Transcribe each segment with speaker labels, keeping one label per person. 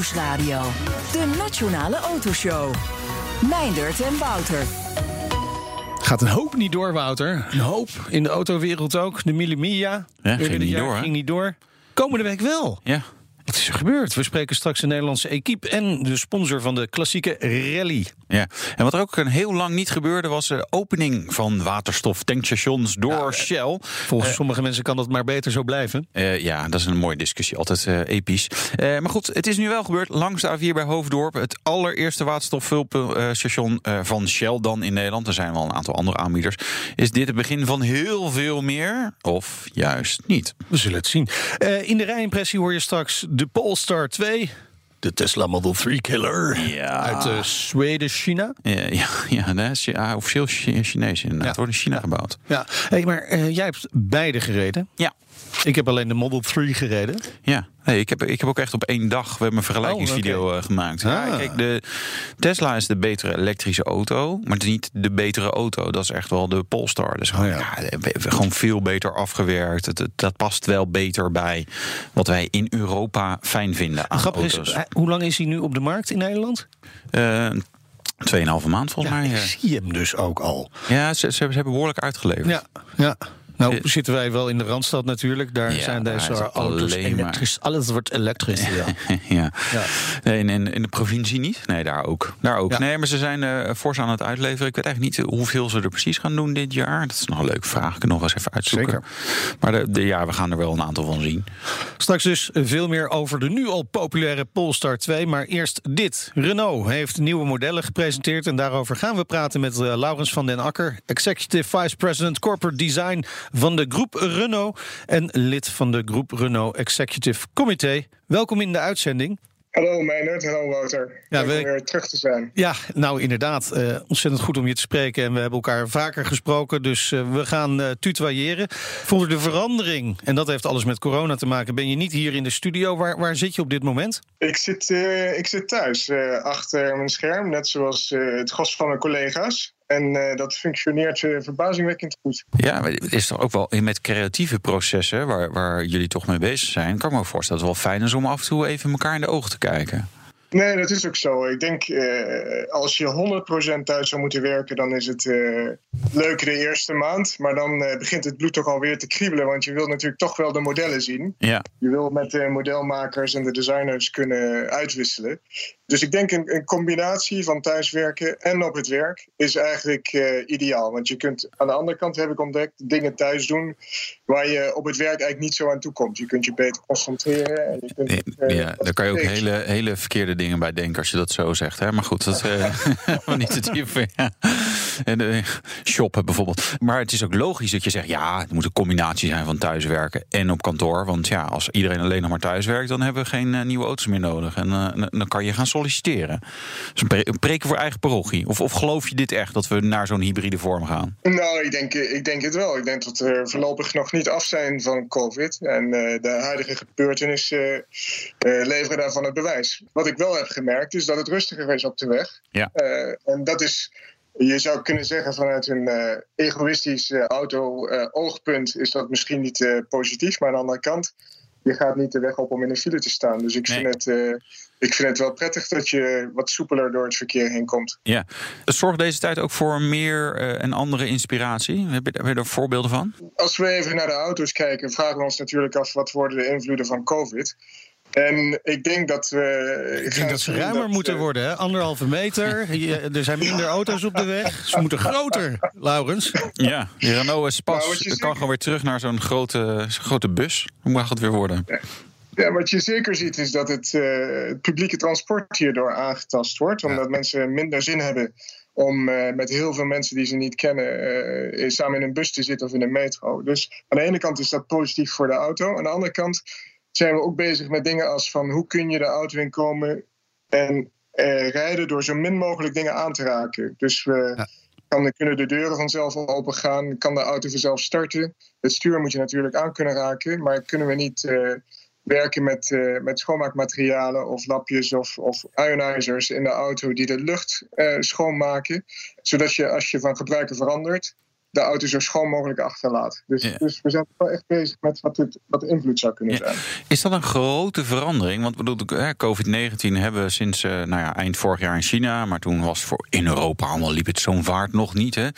Speaker 1: Nieuwsradio. De Nationale Autoshow. Meindert en Wouter.
Speaker 2: Gaat een hoop niet door, Wouter. Een hoop. In de autowereld ook. De Millimia.
Speaker 3: Ja, ging niet
Speaker 2: jaar
Speaker 3: door, hè?
Speaker 2: Ging niet door. Komende week wel.
Speaker 3: Ja.
Speaker 2: Wat is er gebeurd? We spreken straks de Nederlandse equipe en de sponsor van de klassieke rally.
Speaker 3: ja. En wat er ook een heel lang niet gebeurde, was de opening van waterstoftankstations door Shell.
Speaker 2: Volgens sommige mensen kan dat maar beter zo blijven.
Speaker 3: Eh, ja, dat is een mooie discussie, altijd eh, episch. Eh, maar goed, het is nu wel gebeurd langs de A4 bij Hoofddorp. Het allereerste waterstofvulstation eh, van Shell dan in Nederland. Er zijn wel een aantal andere aanbieders. Is dit het begin van heel veel meer? Of juist niet?
Speaker 2: We zullen het zien. Eh, in de rijimpressie hoor je straks de Polestar 2. De Tesla Model 3 killer.
Speaker 3: Ja.
Speaker 2: Uit uh, Zweden, China.
Speaker 3: Ja, ja, ja dat is ja, officieel Chi- Chinees inderdaad.
Speaker 2: Ja.
Speaker 3: Wordt in China gebouwd.
Speaker 2: Ja, hey, maar eh, jij hebt beide gereden.
Speaker 3: Ja.
Speaker 2: Ik heb alleen de Model 3 gereden.
Speaker 3: Ja, nee, ik, heb, ik heb ook echt op één dag we hebben een vergelijkingsvideo
Speaker 2: Oh,
Speaker 3: eh, gemaakt. Ja,
Speaker 2: Ah.
Speaker 3: kijk, de Tesla is de betere elektrische auto, maar het is niet de betere auto. Dat is echt wel de Polestar. Dus gewoon,
Speaker 2: Oh, ja.
Speaker 3: ja. gewoon veel beter afgewerkt. Het, het- dat past wel beter bij wat wij in Europa fijn vinden aan
Speaker 2: Grappig
Speaker 3: auto's.
Speaker 2: eh, hoe lang is hij nu op de markt in Nederland?
Speaker 3: Eh, Tweeënhalve maand volgens mij.
Speaker 2: ik zie hem dus ook al.
Speaker 3: ja ze, ze, ze hebben behoorlijk uitgeleverd.
Speaker 2: Ja, ja. Nou
Speaker 3: Eh,
Speaker 2: zitten wij wel in de Randstad natuurlijk. Daar
Speaker 3: Ja,
Speaker 2: zijn
Speaker 3: daar
Speaker 2: deze
Speaker 3: is
Speaker 2: auto's
Speaker 3: maar-
Speaker 2: elektrisch. Alles wordt elektrisch. Ja.
Speaker 3: ja.
Speaker 2: Ja.
Speaker 3: Nee, in, in, de provincie niet? Nee, daar ook. Daar ook. Nee, maar ze zijn eh fors aan het uitleveren. Ik weet eigenlijk niet hoeveel ze er precies gaan doen dit jaar. Dat is nog een leuke vraag. Ik kan nog eens even uitzoeken.
Speaker 2: Zeker.
Speaker 3: Maar de, de, ja, we gaan er wel een aantal van zien.
Speaker 2: Straks dus veel meer over de nu al populaire Polestar 2. Maar eerst dit. Renault heeft nieuwe modellen gepresenteerd. En daarover gaan we praten met eh, Laurens van den Akker. Executive Vice President Corporate Design van de groep Renault. En lid van de groep Renault Executive Committee. Welkom in de uitzending.
Speaker 4: Hallo Meijnerd, hallo Wouter.
Speaker 2: Ja,
Speaker 4: Leuk
Speaker 2: we-
Speaker 4: om weer terug te zijn.
Speaker 2: Ja, nou inderdaad. eh, ontzettend goed om je te spreken. En we hebben elkaar vaker gesproken. Dus eh, we gaan eh tutoyeren. Voor de verandering, en dat heeft alles met corona te maken, ben je niet hier in de studio. Waar, waar zit je op dit moment?
Speaker 4: Ik zit, ik zit thuis achter mijn scherm, net zoals het gros van mijn collega's. En eh, dat functioneert eh, verbazingwekkend goed.
Speaker 3: Ja, maar het is toch ook wel met creatieve processen... Waar, waar jullie toch mee bezig zijn... kan ik me voorstellen dat het wel fijn is om af en toe even elkaar in de ogen te kijken.
Speaker 4: Nee, dat is ook zo. Ik denk, eh, als je 100% thuis zou moeten werken, dan is het eh leuk de eerste maand. Maar dan begint het bloed toch alweer te kriebelen, want je wil natuurlijk toch wel de modellen zien.
Speaker 3: Ja,
Speaker 4: Je wil met de modelmakers en de designers kunnen uitwisselen. Dus ik denk een, een combinatie van thuiswerken en op het werk is eigenlijk eh, ideaal. Want je kunt aan de andere kant, heb ik ontdekt, dingen thuis doen waar je op het werk eigenlijk niet zo aan toe komt. Je kunt je beter concentreren. En je kunt, eh,
Speaker 3: ja daar kan je ook hele, hele verkeerde dingen bij denken als je dat zo zegt. Hè? Maar goed, dat is niet te diep. Ja. En eh, shoppen bijvoorbeeld. Maar het is ook logisch dat je zegt: ja, het moet een combinatie zijn van thuiswerken en op kantoor. Want ja, als iedereen alleen nog maar thuis werkt, dan hebben we geen eh, nieuwe auto's meer nodig. En eh, dan kan je gaan solliciteren. Dus een pre- een preken voor eigen parochie. Of, of geloof je dit echt dat we naar zo'n hybride vorm gaan?
Speaker 4: Nou, ik denk, ik denk het wel. Ik denk dat we voorlopig nog niet af zijn van COVID. En eh, de huidige gebeurtenissen eh, eh, leveren daarvan het bewijs. Wat ik wel heb gemerkt is dat het rustiger is op de weg.
Speaker 3: Ja.
Speaker 4: Eh, en dat is, je zou kunnen zeggen vanuit een eh, egoïstisch eh, auto-oogpunt is dat misschien niet eh, positief. Maar aan de andere kant, je gaat niet de weg op om in een file te staan. Dus ik,
Speaker 3: Nee.
Speaker 4: vind, het, eh, ik vind het wel prettig dat je wat soepeler door het verkeer heen komt.
Speaker 3: Ja. Zorgt deze tijd ook voor meer eh, en andere inspiratie? Heb je, heb je er voorbeelden van?
Speaker 4: Als we even naar de auto's kijken, vragen we ons natuurlijk af wat worden de invloeden van COVID. En ik denk dat we.
Speaker 2: Ik denk dat ze ruimer moeten worden, hè? Anderhalve meter. Je- er zijn minder auto's op de weg. Ze moeten groter, Laurens.
Speaker 3: Ja, die Renault Spas
Speaker 4: Nou, wat je
Speaker 3: kan gewoon weer terug naar zo'n grote, grote bus. Hoe mag het weer worden?
Speaker 4: Ja, wat je zeker ziet is dat het, eh, het publieke transport hierdoor aangetast wordt. Omdat mensen minder zin hebben om eh, met heel veel mensen die ze niet kennen eh, samen in een bus te zitten of in een metro. Dus aan de ene kant is dat positief voor de auto. Aan de andere kant zijn we ook bezig met dingen als van hoe kun je de auto inkomen En eh, rijden door zo min mogelijk dingen aan te raken. Dus we
Speaker 2: Ja.
Speaker 4: kan, kunnen de deuren vanzelf open gaan, kan de auto vanzelf starten. Het stuur moet je natuurlijk aan kunnen raken, maar kunnen we niet werken met, eh, met schoonmaakmaterialen of lapjes of, of ionizers in de auto die de lucht eh, schoonmaken, zodat je als je van gebruiker verandert, de auto zo schoon mogelijk achterlaat. Dus,
Speaker 3: Ja.
Speaker 4: dus we zijn wel echt bezig met wat, het, wat de invloed zou kunnen
Speaker 3: Ja.
Speaker 4: zijn.
Speaker 3: Is dat een grote verandering? Want bedoel, hè, COVID-19 hebben we sinds eh, nou ja, eind vorig jaar in China. Maar toen was het voor in Europa allemaal liep het zo'n vaart nog niet. Hè?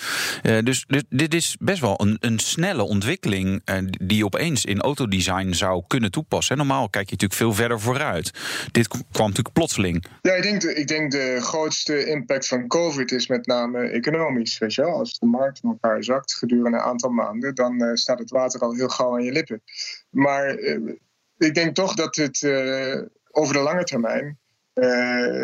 Speaker 3: Eh, dus dit, dit is best wel een, een snelle ontwikkeling eh, die je opeens in autodesign zou kunnen toepassen. Hè? Normaal kijk je natuurlijk veel verder vooruit. Dit kwam natuurlijk plotseling.
Speaker 4: Ja, ik denk, de, ik denk de grootste impact van COVID is met name economisch. Weet je wel? Als de markt in elkaar gedurende een aantal maanden, dan eh, staat het water al heel gauw aan je lippen. Maar eh, ik denk toch dat het eh, over de lange termijn,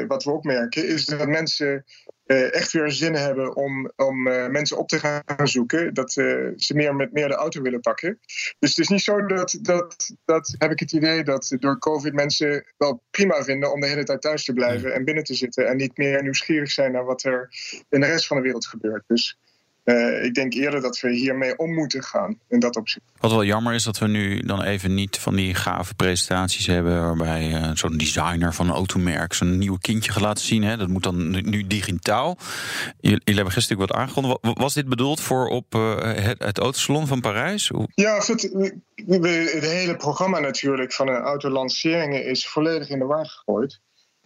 Speaker 4: wat we ook merken, is dat mensen echt weer zin hebben om, om mensen op te gaan zoeken. Dat ze meer met meer de auto willen pakken. Dus het is niet zo dat, dat, dat heb ik het idee dat door COVID mensen wel prima vinden om de hele tijd thuis te blijven en binnen te zitten. En niet meer nieuwsgierig zijn naar wat er in de rest van de wereld gebeurt. Dus eh, ik denk eerder dat we hiermee om moeten gaan in dat opzicht.
Speaker 3: Wat wel jammer is dat we nu dan even niet van die gave presentaties hebben. waarbij eh, zo'n designer van een automerk zijn nieuwe kindje gaat laten zien. Hè. Dat moet dan nu, nu digitaal. Jullie jullie hebben gisteren wat aangekondigd. Wa- Was dit bedoeld voor op eh, het, het autosalon van Parijs? Hoe-
Speaker 4: Ja, het, het hele programma natuurlijk van een autolanceringen is volledig in de war gegooid.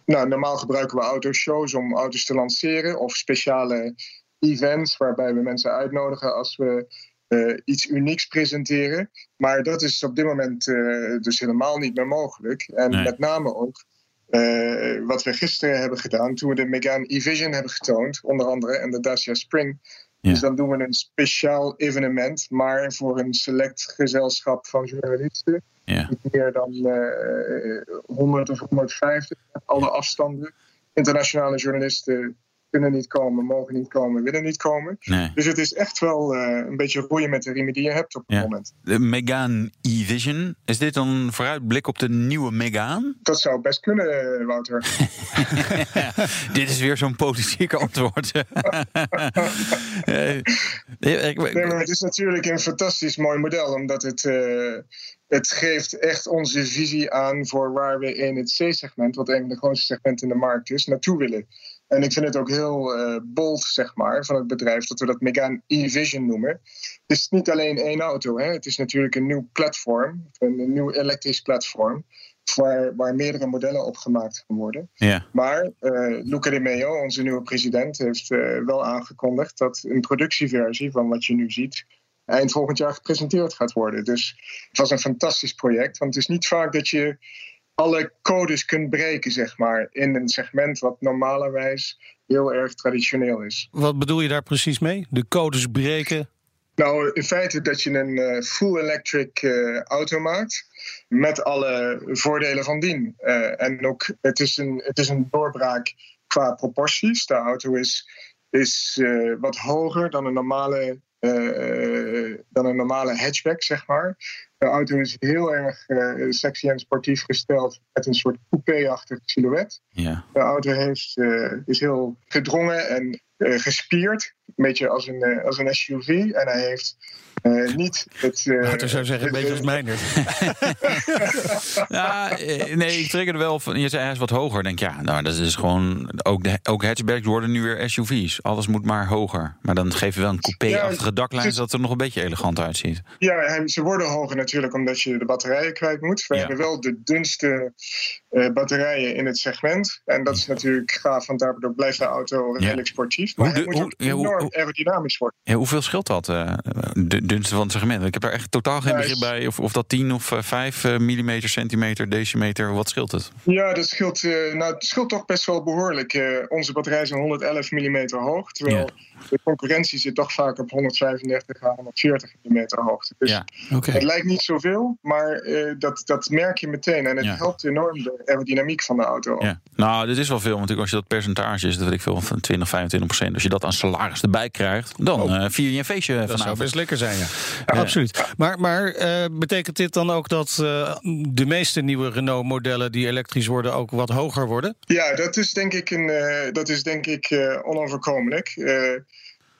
Speaker 4: Nou, normaal gebruiken we autoshows om auto's te lanceren of speciale events waarbij we mensen uitnodigen als we eh, iets unieks presenteren. Maar dat is op dit moment eh, dus helemaal niet meer mogelijk. En
Speaker 3: Nee.
Speaker 4: met name ook eh, wat we gisteren hebben gedaan toen we de Megane E-Vision hebben getoond, onder andere, en de Dacia Spring.
Speaker 3: Ja.
Speaker 4: Dus dan doen we een speciaal evenement, maar voor een select gezelschap van journalisten.
Speaker 3: Ja.
Speaker 4: Niet meer dan eh 100 of 150, alle afstanden. Internationale journalisten kunnen niet komen, mogen niet komen, willen niet komen.
Speaker 3: Nee.
Speaker 4: Dus het is echt wel eh, een beetje roeien met de riemen die je hebt op het
Speaker 3: Ja.
Speaker 4: moment.
Speaker 3: De Megane E-Vision. Is dit dan een vooruitblik op de nieuwe Megane?
Speaker 4: Dat zou best kunnen, eh, Wouter.
Speaker 3: dit is weer zo'n politiek antwoord. Eh,
Speaker 4: Nee, maar het is natuurlijk een fantastisch mooi model, omdat het, het geeft echt onze visie aan voor waar we in het C-segment, wat een van de grootste segmenten in de markt is, naartoe willen. En ik vind het ook heel eh, bold, zeg maar, van het bedrijf dat we dat Megane E-Vision noemen. Het is niet alleen één auto, hè? het is natuurlijk een nieuw platform, een, een nieuw elektrisch platform, waar, waar meerdere modellen op gemaakt gaan worden.
Speaker 3: ja.
Speaker 4: Maar eh, Luca de Meo, onze nieuwe president, heeft eh, wel aangekondigd dat een productieversie van wat je nu ziet eind volgend jaar gepresenteerd gaat worden. Dus het was een fantastisch project, want het is niet vaak dat je alle codes kunt breken, zeg maar, in een segment wat normalerwijs heel erg traditioneel is.
Speaker 2: Wat bedoel je daar precies mee? De codes breken.
Speaker 4: Nou, in feite dat je een eh, full electric eh, auto maakt met alle voordelen van dien. Eh, en ook, het is, een, het is een doorbraak qua proporties. De auto is, is wat hoger dan een normale. Eh, dan een normale hatchback, zeg maar. De auto is heel erg eh, sexy en sportief gesteld met een soort coupé-achtig silhouet.
Speaker 3: ja.
Speaker 4: De auto heeft, eh, is heel gedrongen en eh, gespierd. Een beetje als een, eh, als een SUV. En hij heeft eh, niet het... eh,
Speaker 2: Wouter zou zeggen, een beetje als Meijner.
Speaker 3: Ja, eh, nee, ik trek er wel van. Je zei hij is wat hoger. Denk ja, nou, dat is gewoon. Ook, de, ook hatchbacks worden nu weer SUV's. Alles moet maar hoger. Maar dan geef je wel een coupé-achtige daklijn, zodat het er nog een beetje elegant uitziet.
Speaker 4: Ja, ze worden hoger natuurlijk omdat je de batterijen kwijt moet. We
Speaker 3: Ja.
Speaker 4: hebben wel de dunste eh, batterijen in het segment. En dat is natuurlijk gaaf, want daardoor blijft de auto redelijk sportief. Maar
Speaker 3: Hoe
Speaker 4: hij
Speaker 3: de-
Speaker 4: moet
Speaker 3: hoe-
Speaker 4: ook
Speaker 3: ja, hoe-
Speaker 4: enorm aerodynamisch worden.
Speaker 3: Ja, hoeveel scheelt dat? eh, de dunste van het segment. Ik heb daar echt totaal geen begrip bij. Of, of dat 10 of eh, 5 eh, millimeter, centimeter, decimeter. Wat scheelt het?
Speaker 4: Ja, dat scheelt, eh, nou, het scheelt toch best wel behoorlijk. Eh, onze batterijen zijn 111 mm hoog. Terwijl de concurrentie zit toch vaak op 135 à 140 mm hoogte. Dus
Speaker 3: Ja.
Speaker 4: Het lijkt niet zoveel, maar eh, dat, dat merk je meteen. En het
Speaker 3: Ja.
Speaker 4: helpt enorm de aerodynamiek van de auto.
Speaker 3: Ja. Nou, dit is wel veel. Want als je dat percentage is, dat weet ik veel, van 20, 25 procent. Als je dat aan salaris erbij krijgt, dan
Speaker 2: Oh.
Speaker 3: eh, vier je een feestje
Speaker 2: Dat zou
Speaker 3: vanavond.
Speaker 2: best lekker zijn, ja. Absoluut. Maar, maar eh, betekent dit dan ook dat eh, de meeste nieuwe Renault-modellen die elektrisch worden ook wat hoger worden?
Speaker 4: Ja, dat is denk ik, een, eh, dat is denk ik eh, onoverkomelijk. Eh,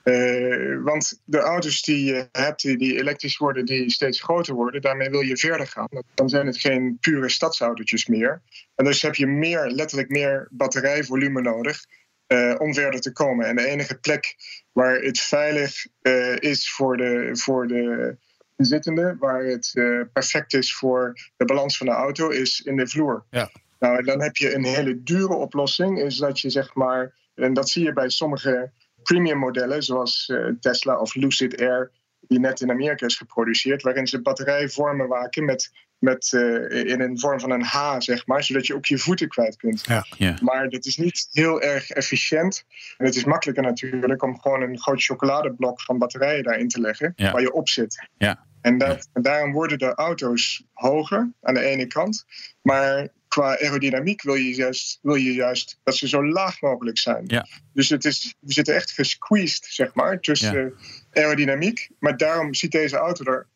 Speaker 4: eh, want de auto's die je hebt, die, die elektrisch worden, die steeds groter worden, daarmee wil je verder gaan. Dan zijn het geen pure stadsautootjes meer. En dus heb je meer, letterlijk meer batterijvolume nodig eh, om verder te komen. En de enige plek waar het veilig eh, is voor de, voor de zittende, waar het eh, perfect is voor de balans van de auto, is in de vloer.
Speaker 2: Ja.
Speaker 4: Nou, dan heb je een hele dure oplossing, is dat je zeg maar, en dat zie je bij sommige premium modellen, zoals Tesla of Lucid Air, die net in Amerika is geproduceerd, waarin ze batterijvormen maken met, met, eh, in een vorm van een H, zeg maar, zodat je ook je voeten kwijt kunt.
Speaker 3: Ja.
Speaker 4: Maar dat is niet heel erg efficiënt. En het is makkelijker natuurlijk om gewoon een groot chocoladeblok van batterijen daarin te leggen,
Speaker 3: Ja.
Speaker 4: waar je op zit.
Speaker 3: Ja.
Speaker 4: En, dat, en daarom worden de auto's hoger aan de ene kant. Maar qua aerodynamiek wil je juist, wil je juist dat ze zo laag mogelijk zijn.
Speaker 3: Ja.
Speaker 4: Dus het is, we zitten echt gesqueezed, zeg maar, tussen
Speaker 3: Ja.
Speaker 4: Aerodynamiek. Maar daarom ziet deze auto er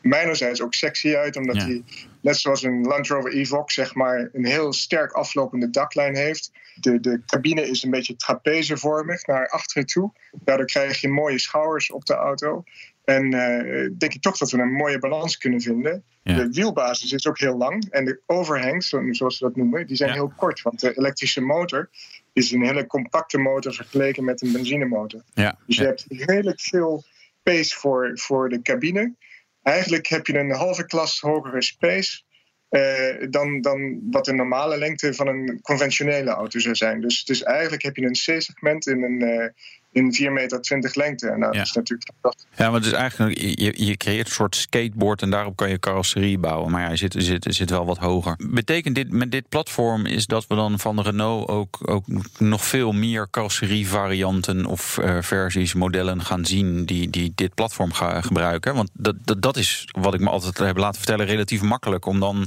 Speaker 4: mijnerzijds ook sexy uit, omdat
Speaker 3: Ja.
Speaker 4: hij, net zoals een Land Rover Evoque, zeg maar, een heel sterk aflopende daklijn heeft. De, de cabine is een beetje trapezevormig naar achteren toe. Daardoor krijg je mooie schouwers op de auto. En eh, denk ik toch dat we een mooie balans kunnen vinden.
Speaker 3: Ja.
Speaker 4: De wielbasis is ook heel lang. En de overhangs, zo- zoals ze dat noemen, die zijn
Speaker 3: Ja.
Speaker 4: heel kort. Want de elektrische motor is een hele compacte motor vergeleken met een benzinemotor.
Speaker 3: Ja.
Speaker 4: Dus je hebt redelijk veel space voor, voor de cabine. Eigenlijk heb je een halve klas hogere space eh, dan, dan wat de normale lengte van een conventionele auto zou zijn. Dus, dus eigenlijk heb je een C-segment in een eh, in 4,20 meter lengte. En
Speaker 3: Ja.
Speaker 4: dat is natuurlijk fantastisch.
Speaker 3: Ja, maar het is eigenlijk, je, je creëert een soort skateboard en daarop kan je carrosserie bouwen. Maar ja, je zit, zit, zit wel wat hoger. Betekent dit met dit platform is dat we dan van de Renault ook, ook nog veel meer carrosserievarianten of eh, versies, modellen gaan zien die, die dit platform gaan gebruiken? Want dat, dat, dat is wat ik me altijd heb laten vertellen, relatief makkelijk om dan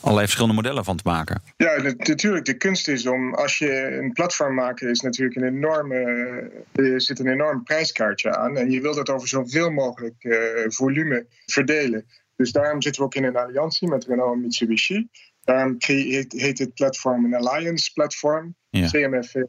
Speaker 3: allerlei verschillende modellen van te maken.
Speaker 4: Ja, nat- natuurlijk. De kunst is om, als je een platform maakt, is natuurlijk een enorme, eh, er zit een enorm prijskaartje aan. En je wilt dat over zoveel mogelijk eh, volume verdelen. Dus daarom zitten we ook in een alliantie met Renault en Mitsubishi. Daarom heet, het platform een Alliance platform,
Speaker 3: Ja.
Speaker 4: CMF eh,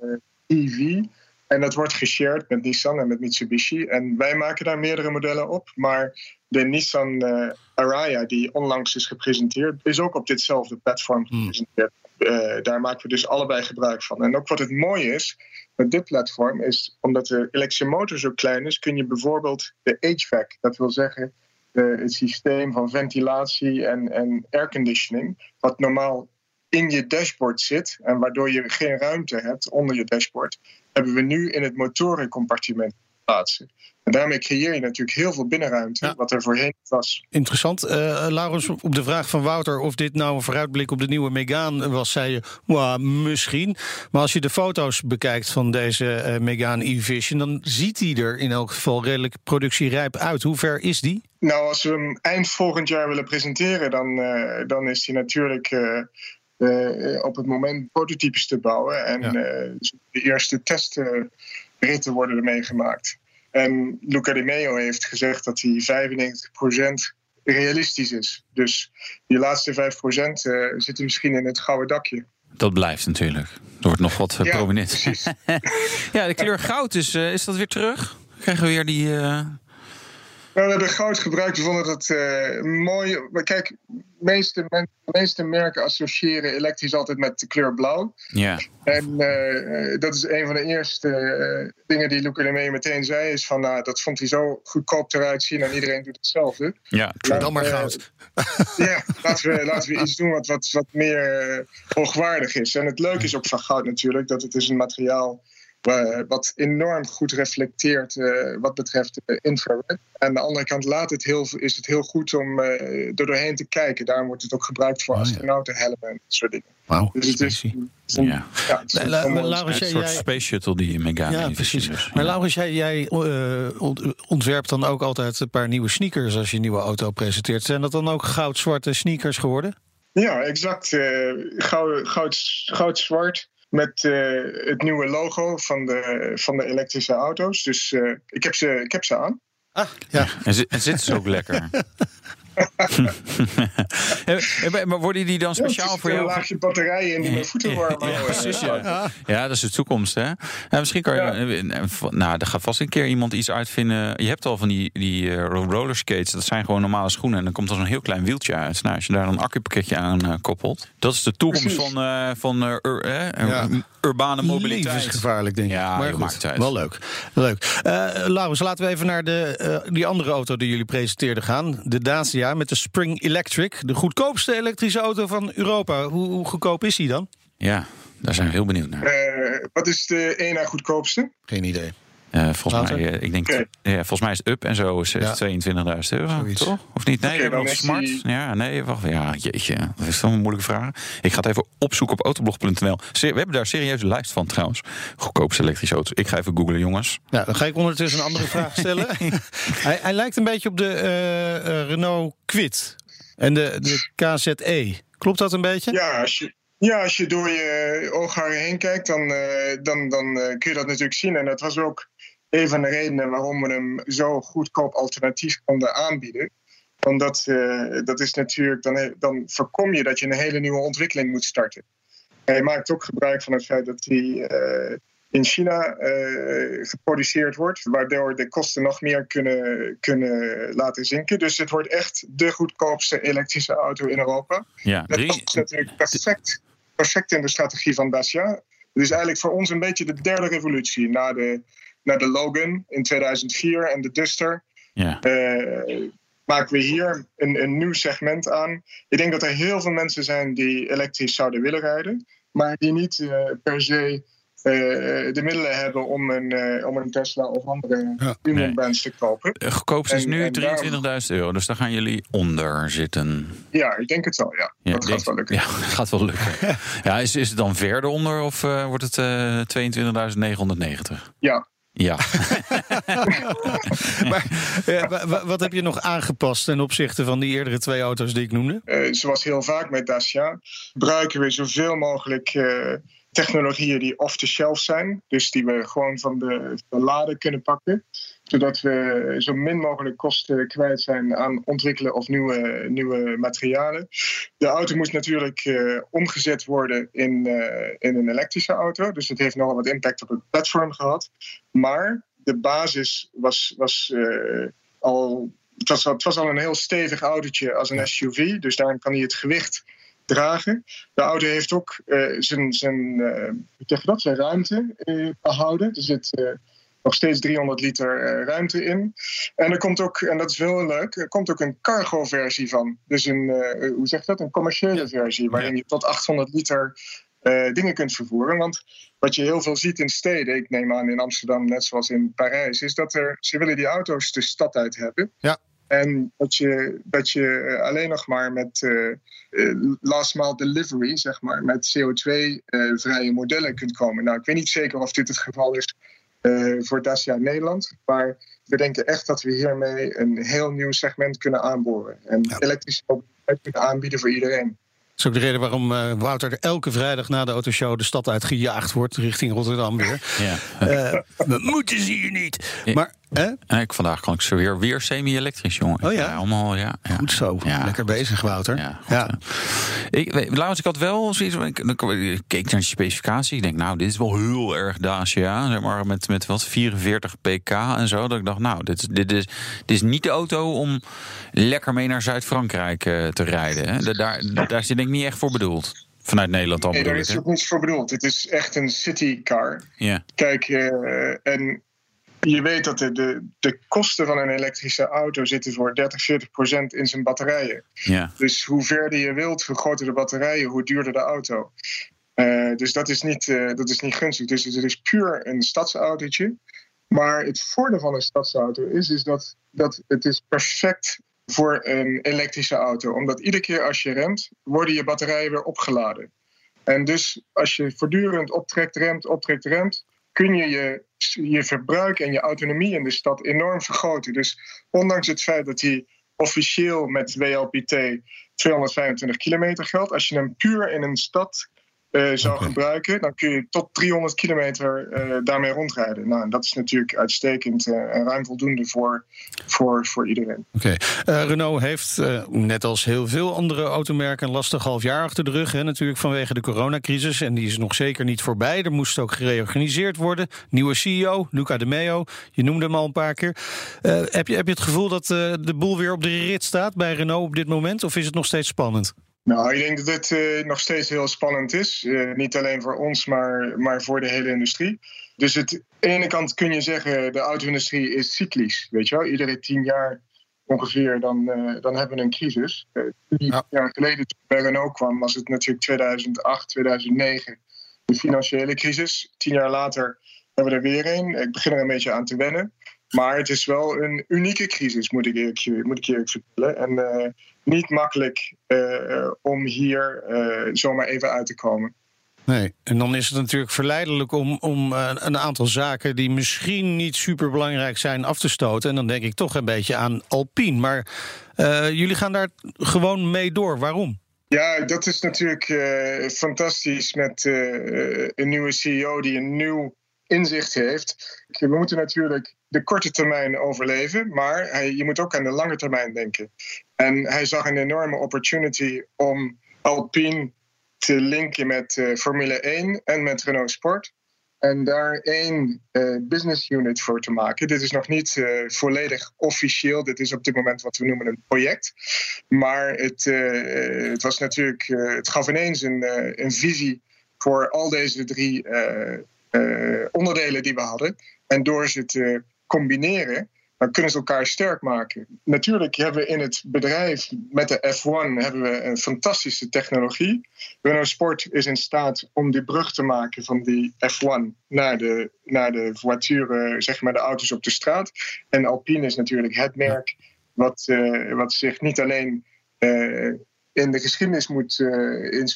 Speaker 4: EV. En dat wordt geshared met Nissan en met Mitsubishi. En wij maken daar meerdere modellen op. Maar de Nissan eh, Araya, die onlangs is gepresenteerd, is ook op ditzelfde platform gepresenteerd. Eh, daar maken we dus allebei gebruik van. En ook wat het mooie is met dit platform, is omdat de elektrische motor zo klein is, kun je bijvoorbeeld de HVAC, dat wil zeggen het systeem van ventilatie en, en airconditioning, wat normaal in je dashboard zit en waardoor je geen ruimte hebt onder je dashboard, hebben we nu in het motorencompartiment plaatsen. En daarmee creëer je natuurlijk heel veel binnenruimte,
Speaker 2: Ja.
Speaker 4: wat er voorheen was.
Speaker 2: Interessant. Eh Laurens, op de vraag van Wouter of dit nou een vooruitblik op de nieuwe Megane was, zei je, "Wah, misschien. Maar als je de foto's bekijkt van deze eh, Megane E-Vision, dan ziet hij er in elk geval redelijk productierijp uit. Hoe ver is die?
Speaker 4: Nou, als we hem eind volgend jaar willen presenteren, dan, eh, dan is hij natuurlijk op het moment prototypes te bouwen. En
Speaker 2: Ja.
Speaker 4: de eerste testritten worden ermee gemaakt. En Luca Di Meo heeft gezegd dat hij 95% realistisch is. Dus die laatste 5% eh zitten misschien in het gouden dakje.
Speaker 3: Dat blijft natuurlijk. Er wordt nog wat eh,
Speaker 4: Ja,
Speaker 3: prominent. ja, de kleur goud is, eh, is dat weer terug? Krijgen we weer die.
Speaker 4: We hebben goud gebruikt. We vonden dat eh, mooi. Kijk, de meeste, men- meeste merken associëren elektrisch altijd met de kleur blauw.
Speaker 3: Ja,
Speaker 4: En eh, dat is een van de eerste eh, dingen die Luca de Mee meteen zei. Is van, nou, dat vond hij zo goedkoop eruit zien en iedereen doet hetzelfde.
Speaker 3: ja.
Speaker 2: Dan maar goud.
Speaker 4: Ja, laten we, laten we iets doen wat, wat, wat meer hoogwaardig is. En het leuke is ook van goud natuurlijk dat het is een materiaal wat enorm goed reflecteert eh, wat betreft eh, infrared. Aan de andere kant laat het heel, is het heel goed om eh, er doorheen te kijken. Daarom wordt het ook gebruikt voor
Speaker 2: Oh, ja.
Speaker 4: astronautenhelmen en dat soort dingen.
Speaker 2: Wauw,
Speaker 4: Dus het is, een,
Speaker 3: Ja.
Speaker 4: ja, het is een
Speaker 2: La-
Speaker 4: heel mooi
Speaker 2: Laurens,
Speaker 3: Een
Speaker 2: jij-
Speaker 3: soort
Speaker 2: jij-
Speaker 3: space shuttle die Megane
Speaker 2: Ja,
Speaker 3: heeft,
Speaker 2: precies.
Speaker 3: dus,
Speaker 2: Maar. Laurens, jij, jij eh, ont- ontwerpt dan ook altijd een paar nieuwe sneakers als je een nieuwe auto presenteert. Zijn dat dan ook goud-zwarte sneakers geworden?
Speaker 4: Ja, exact. eh, goud, goud, goud-zwart. Met het nieuwe logo van de, van de elektrische auto's. Dus ik, heb ze, ik heb ze aan.
Speaker 2: Ah, ja.
Speaker 3: En, en zitten ze ook lekker? maar worden die dan speciaal voor jou?
Speaker 4: Een laagje batterijen in die mijn voeten warm
Speaker 3: ja, precies, ja. ja, dat is de toekomst. Hè? Ja, misschien kan je. Ja. Nou, er gaat vast een keer iemand iets uitvinden. Je hebt al van die, die uh, rollerskates. Dat zijn gewoon normale schoenen. En dan komt er zo'n heel klein wieltje uit. Nou, als je daar een accupakketje aan uh, koppelt. Dat is de toekomst precies. van, uh, van ur, ja. urbane mobiliteit.
Speaker 2: Levensgevaarlijk, denk ik.
Speaker 3: Ja,
Speaker 2: maar
Speaker 3: goed,
Speaker 2: tijd. wel leuk. leuk. Laurens, laten we even naar de, die andere auto die jullie presenteerden gaan. De Dacia met de Spring Electric. De goedkoopste elektrische auto van Europa. Hoe, hoe goedkoop is die dan?
Speaker 3: Ja, daar zijn we heel benieuwd naar.
Speaker 4: Uh, wat is de één na goedkoopste?
Speaker 2: Geen idee.
Speaker 3: Uh, volgens, mij, uh, ik denk, okay. ja, volgens mij is het up en zo is ja. 22.000 euro. Zoiets. Toch? Of niet? Nee, okay, wel smart. Die... Ja, nee, wacht. Ja, jeetje. Dat is toch een moeilijke vraag. Ik ga het even opzoeken op autoblog.nl. We hebben daar een serieuze lijst van trouwens. Goedkoopste elektrische auto's. Ik ga even googlen, jongens.
Speaker 2: Nou, dan ga ik ondertussen een andere vraag stellen. hij, hij, lijkt een beetje op de uh, Renault Kwid. En de, de KZE. Klopt dat een beetje?
Speaker 4: Ja, als je, ja, als je door je oogharen heen kijkt, dan, uh, dan, dan uh, kun je dat natuurlijk zien. En dat was ook een van de redenen waarom we hem zo goedkoop alternatief konden aanbieden. Omdat uh, dat is natuurlijk, dan, dan voorkom je dat je een hele nieuwe ontwikkeling moet starten. Hij maakt ook gebruik van het feit dat hij in China uh, geproduceerd wordt, waardoor de kosten nog meer kunnen, kunnen laten zinken. Dus het wordt echt de goedkoopste elektrische auto in Europa.
Speaker 3: Ja.
Speaker 4: Dat is natuurlijk perfect, perfect in de strategie van Dacia. Het is eigenlijk voor ons een beetje de derde revolutie na de, na de Logan in 2004 en de Duster.
Speaker 3: Ja.
Speaker 4: Uh, maken we hier een, een nieuw segment aan. Ik denk dat er heel veel mensen zijn die elektrisch zouden willen rijden, maar die niet uh, per se uh, de middelen hebben om een, uh, om een Tesla of andere ja, nee. te kopen.
Speaker 3: De goedkoopste is nu 23.000 euro, dus daar gaan jullie onder zitten.
Speaker 4: Ja, ik denk het wel, ja. ja dat gaat wel lukken.
Speaker 3: Ja, gaat wel lukken. ja, is, is het dan verder onder of uh, wordt het 22.990?
Speaker 4: Ja,
Speaker 3: ja.
Speaker 2: maar uh, wat heb je nog aangepast ten opzichte van die eerdere twee auto's die ik noemde?
Speaker 4: Uh, zoals heel vaak met Dacia gebruiken we zoveel mogelijk uh, technologieën die off-the-shelf zijn. Dus die we gewoon van de, de lade kunnen pakken. Zodat we zo min mogelijk kosten kwijt zijn aan ontwikkelen of nieuwe, nieuwe materialen. De auto moest natuurlijk uh, omgezet worden in, uh, in een elektrische auto. Dus het heeft nogal wat impact op het platform gehad. Maar de basis was, was uh, al. Het was, het was al een heel stevig autootje als een SUV. Dus daarom kan hij het gewicht dragen. De auto heeft ook uh, zijn, zijn, uh, dat, zijn ruimte uh, behouden. Er zit nog steeds 300 liter ruimte in. En er komt ook, en dat is heel leuk, er komt ook een cargo-versie van. Dus een, hoe zeg dat, een commerciële versie, waarin je tot 800 liter dingen kunt vervoeren. Want wat je heel veel ziet in steden, ik neem aan in Amsterdam net zoals in Parijs, is dat er, ze willen die auto's de stad uit hebben.
Speaker 2: Ja.
Speaker 4: En dat je, dat je alleen nog maar met uh, last mile delivery, zeg maar, met CO2-vrije uh, modellen kunt komen. Nou, ik weet niet zeker of dit het geval is voor Dacia Nederland. Maar we denken echt dat we hiermee een heel nieuw segment kunnen aanboren. En ja. elektrische mobiliteit kunnen aanbieden voor iedereen.
Speaker 2: Dat is ook de reden waarom uh, Wouter elke vrijdag na de autoshow de stad uitgejaagd wordt richting Rotterdam weer.
Speaker 3: Ja.
Speaker 2: Uh, we moeten ze hier niet. Maar
Speaker 3: Hè? Ik, vandaag kan ik zo weer, weer semi-elektrisch, jongen.
Speaker 2: Oh ja?
Speaker 3: allemaal, ja, ja.
Speaker 2: Goed zo. Ja. Lekker bezig, Wouter.
Speaker 3: Ja, goed, ja. Ik, laatst, ik had wel zoiets, ik, ik keek naar de specificatie. Ik denk, nou, dit is wel heel erg Dacia. Zeg maar, met, met wat, 44 pk en zo. Dat ik dacht, nou, dit, dit, is, dit is niet de auto om lekker mee naar Zuid-Frankrijk uh, te rijden. Hè. Daar, daar is die denk ik niet echt voor bedoeld. Vanuit Nederland dan
Speaker 4: Nee, daar is ook niet voor bedoeld. Het is echt een citycar.
Speaker 3: Ja.
Speaker 4: Kijk, uh, en je weet dat de, de, de, kosten van een elektrische auto zitten voor 30, 40 procent in zijn batterijen.
Speaker 3: Ja.
Speaker 4: Dus hoe verder je wilt, hoe groter de batterijen, hoe duurder de auto. Uh, dus dat is, niet, uh, dat is niet gunstig. Dus het is puur een stadsautootje. Maar het voordeel van een stadsauto is, is dat, dat het is perfect voor een elektrische auto. Omdat iedere keer als je remt, worden je batterijen weer opgeladen. En dus als je voortdurend optrekt, remt, optrekt, remt, kun je, je je verbruik en je autonomie in de stad enorm vergroten. Dus ondanks het feit dat hij officieel met WLPT 225 kilometer geldt, als je hem puur in een stad uh, zou gebruiken, dan kun je tot 300 kilometer uh, daarmee rondrijden. Nou, dat is natuurlijk uitstekend uh, en ruim voldoende voor, voor, voor iedereen.
Speaker 2: Oké. Okay. Renault heeft, net als heel veel andere automerken, een lastig half jaar achter de rug. Hè, natuurlijk vanwege de coronacrisis. En die is nog zeker niet voorbij. Er moest ook gereorganiseerd worden. Nieuwe CEO, Luca de Meo. Je noemde hem al een paar keer. heb, je, heb je het gevoel dat de boel weer op de rit staat bij Renault op dit moment? Of is het nog steeds spannend?
Speaker 4: Nou, ik denk dat het uh, nog steeds heel spannend is. Uh, niet alleen voor ons, maar, maar voor de hele industrie. Dus het, aan de ene kant kun je zeggen, de auto-industrie is cyclisch. Weet je wel, iedere tien jaar ongeveer, dan, uh, dan hebben we een crisis. tien ja. jaar geleden toen bij Renault kwam, was het natuurlijk 2008, 2009. De financiële crisis. Tien jaar later hebben we er weer een. Ik begin er een beetje aan te wennen. Maar het is wel een unieke crisis, moet ik eerlijk, moet ik eerlijk vertellen. En uh, niet makkelijk uh, om hier uh, zomaar even uit te komen.
Speaker 2: Nee, en dan is het natuurlijk verleidelijk om, om een aantal zaken die misschien niet super belangrijk zijn af te stoten. En dan denk ik toch een beetje aan Alpine. Maar jullie gaan daar gewoon mee door. Waarom?
Speaker 4: Ja, dat is natuurlijk fantastisch met een nieuwe CEO die een nieuw inzicht heeft. We moeten natuurlijk de korte termijn overleven, maar hij, je moet ook aan de lange termijn denken. En hij zag een enorme opportunity om Alpine te linken met uh, Formule 1 en met Renault Sport. En daar één uh, business unit voor te maken. Dit is nog niet uh, volledig officieel. Dit is op dit moment wat we noemen een project. Maar het, het was natuurlijk. het gaf ineens een, een visie voor al deze drie onderdelen die we hadden. En door ze te combineren, dan kunnen ze elkaar sterk maken. Natuurlijk hebben we in het bedrijf met de F1 hebben we een fantastische technologie. Renault Sport is in staat om die brug te maken van die F1 naar de, naar de voituren, zeg maar de auto's op de straat. En Alpine is natuurlijk het merk wat, uh, wat zich niet alleen uh, in de geschiedenis moet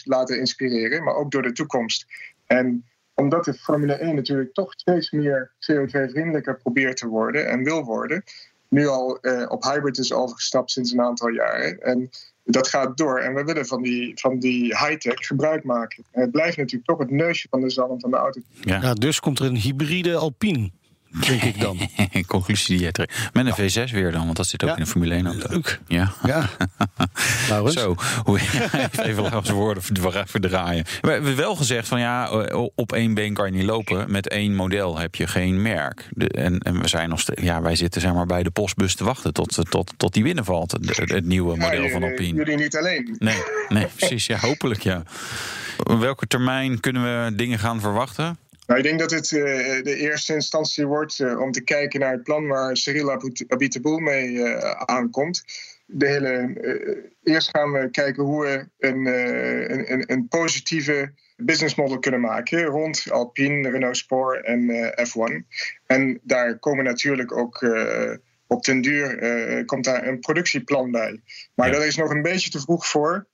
Speaker 4: laten inspireren, maar ook door de toekomst. En omdat de Formule 1 natuurlijk toch steeds meer CO2-vriendelijker probeert te worden en wil worden. Nu al uh, op hybrid is overgestapt sinds een aantal jaren. En dat gaat door. En we willen van die, van die high-tech gebruik maken. En het blijft natuurlijk toch het neusje van de zalm van de auto.
Speaker 2: Ja. ja, dus komt er een hybride Alpine denk ik dan.
Speaker 3: Conclusie die jij trekt. Met een V6 weer dan, want dat zit ook in de Formule 1 auto.
Speaker 2: Leuk.
Speaker 3: Ja.
Speaker 2: ja.
Speaker 3: Zo, even langs woorden verdraaien. We hebben wel gezegd van ja, op één been kan je niet lopen. Met één model heb je geen merk. en, en we zijn nog steeds, ja, wij zitten zeg maar bij de postbus te wachten tot, tot, tot die binnenvalt. Het, het nieuwe model van Alpine.
Speaker 4: Jullie niet alleen.
Speaker 3: Nee, nee precies. Ja, hopelijk ja. welke termijn kunnen we dingen gaan verwachten?
Speaker 4: Nou, ik denk dat het uh, de eerste instantie wordt uh, om te kijken naar het plan waar Cyril Abiteboul mee uh, aankomt. De hele, eerst gaan we kijken hoe we een, een, een, positieve business model kunnen maken rond Alpine, Renault Sport en F1. En daar komen natuurlijk ook op den duur komt daar een productieplan bij. Maar ja. dat is nog een beetje te vroeg voor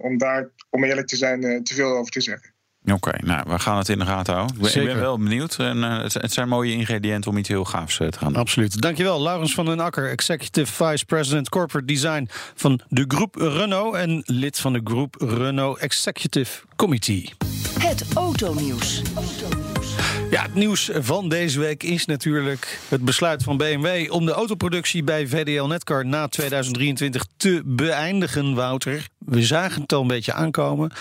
Speaker 4: om daar, om eerlijk te zijn, te veel over te zeggen.
Speaker 3: Oké, nou, we gaan het in de gaten houden. Ik ben, wel benieuwd. En, uh, het zijn mooie ingrediënten om iets heel gaafs uh, te gaan doen.
Speaker 2: Absoluut. Dankjewel, Laurens van den Akker, Executive Vice President Corporate Design van de groep Renault en lid van de groep Renault Executive Committee.
Speaker 1: Het autonieuws.
Speaker 2: Ja, het nieuws van deze week is natuurlijk het besluit van BMW om de autoproductie bij VDL Netcar na 2023 te beëindigen, Wouter. We zagen het al een beetje aankomen.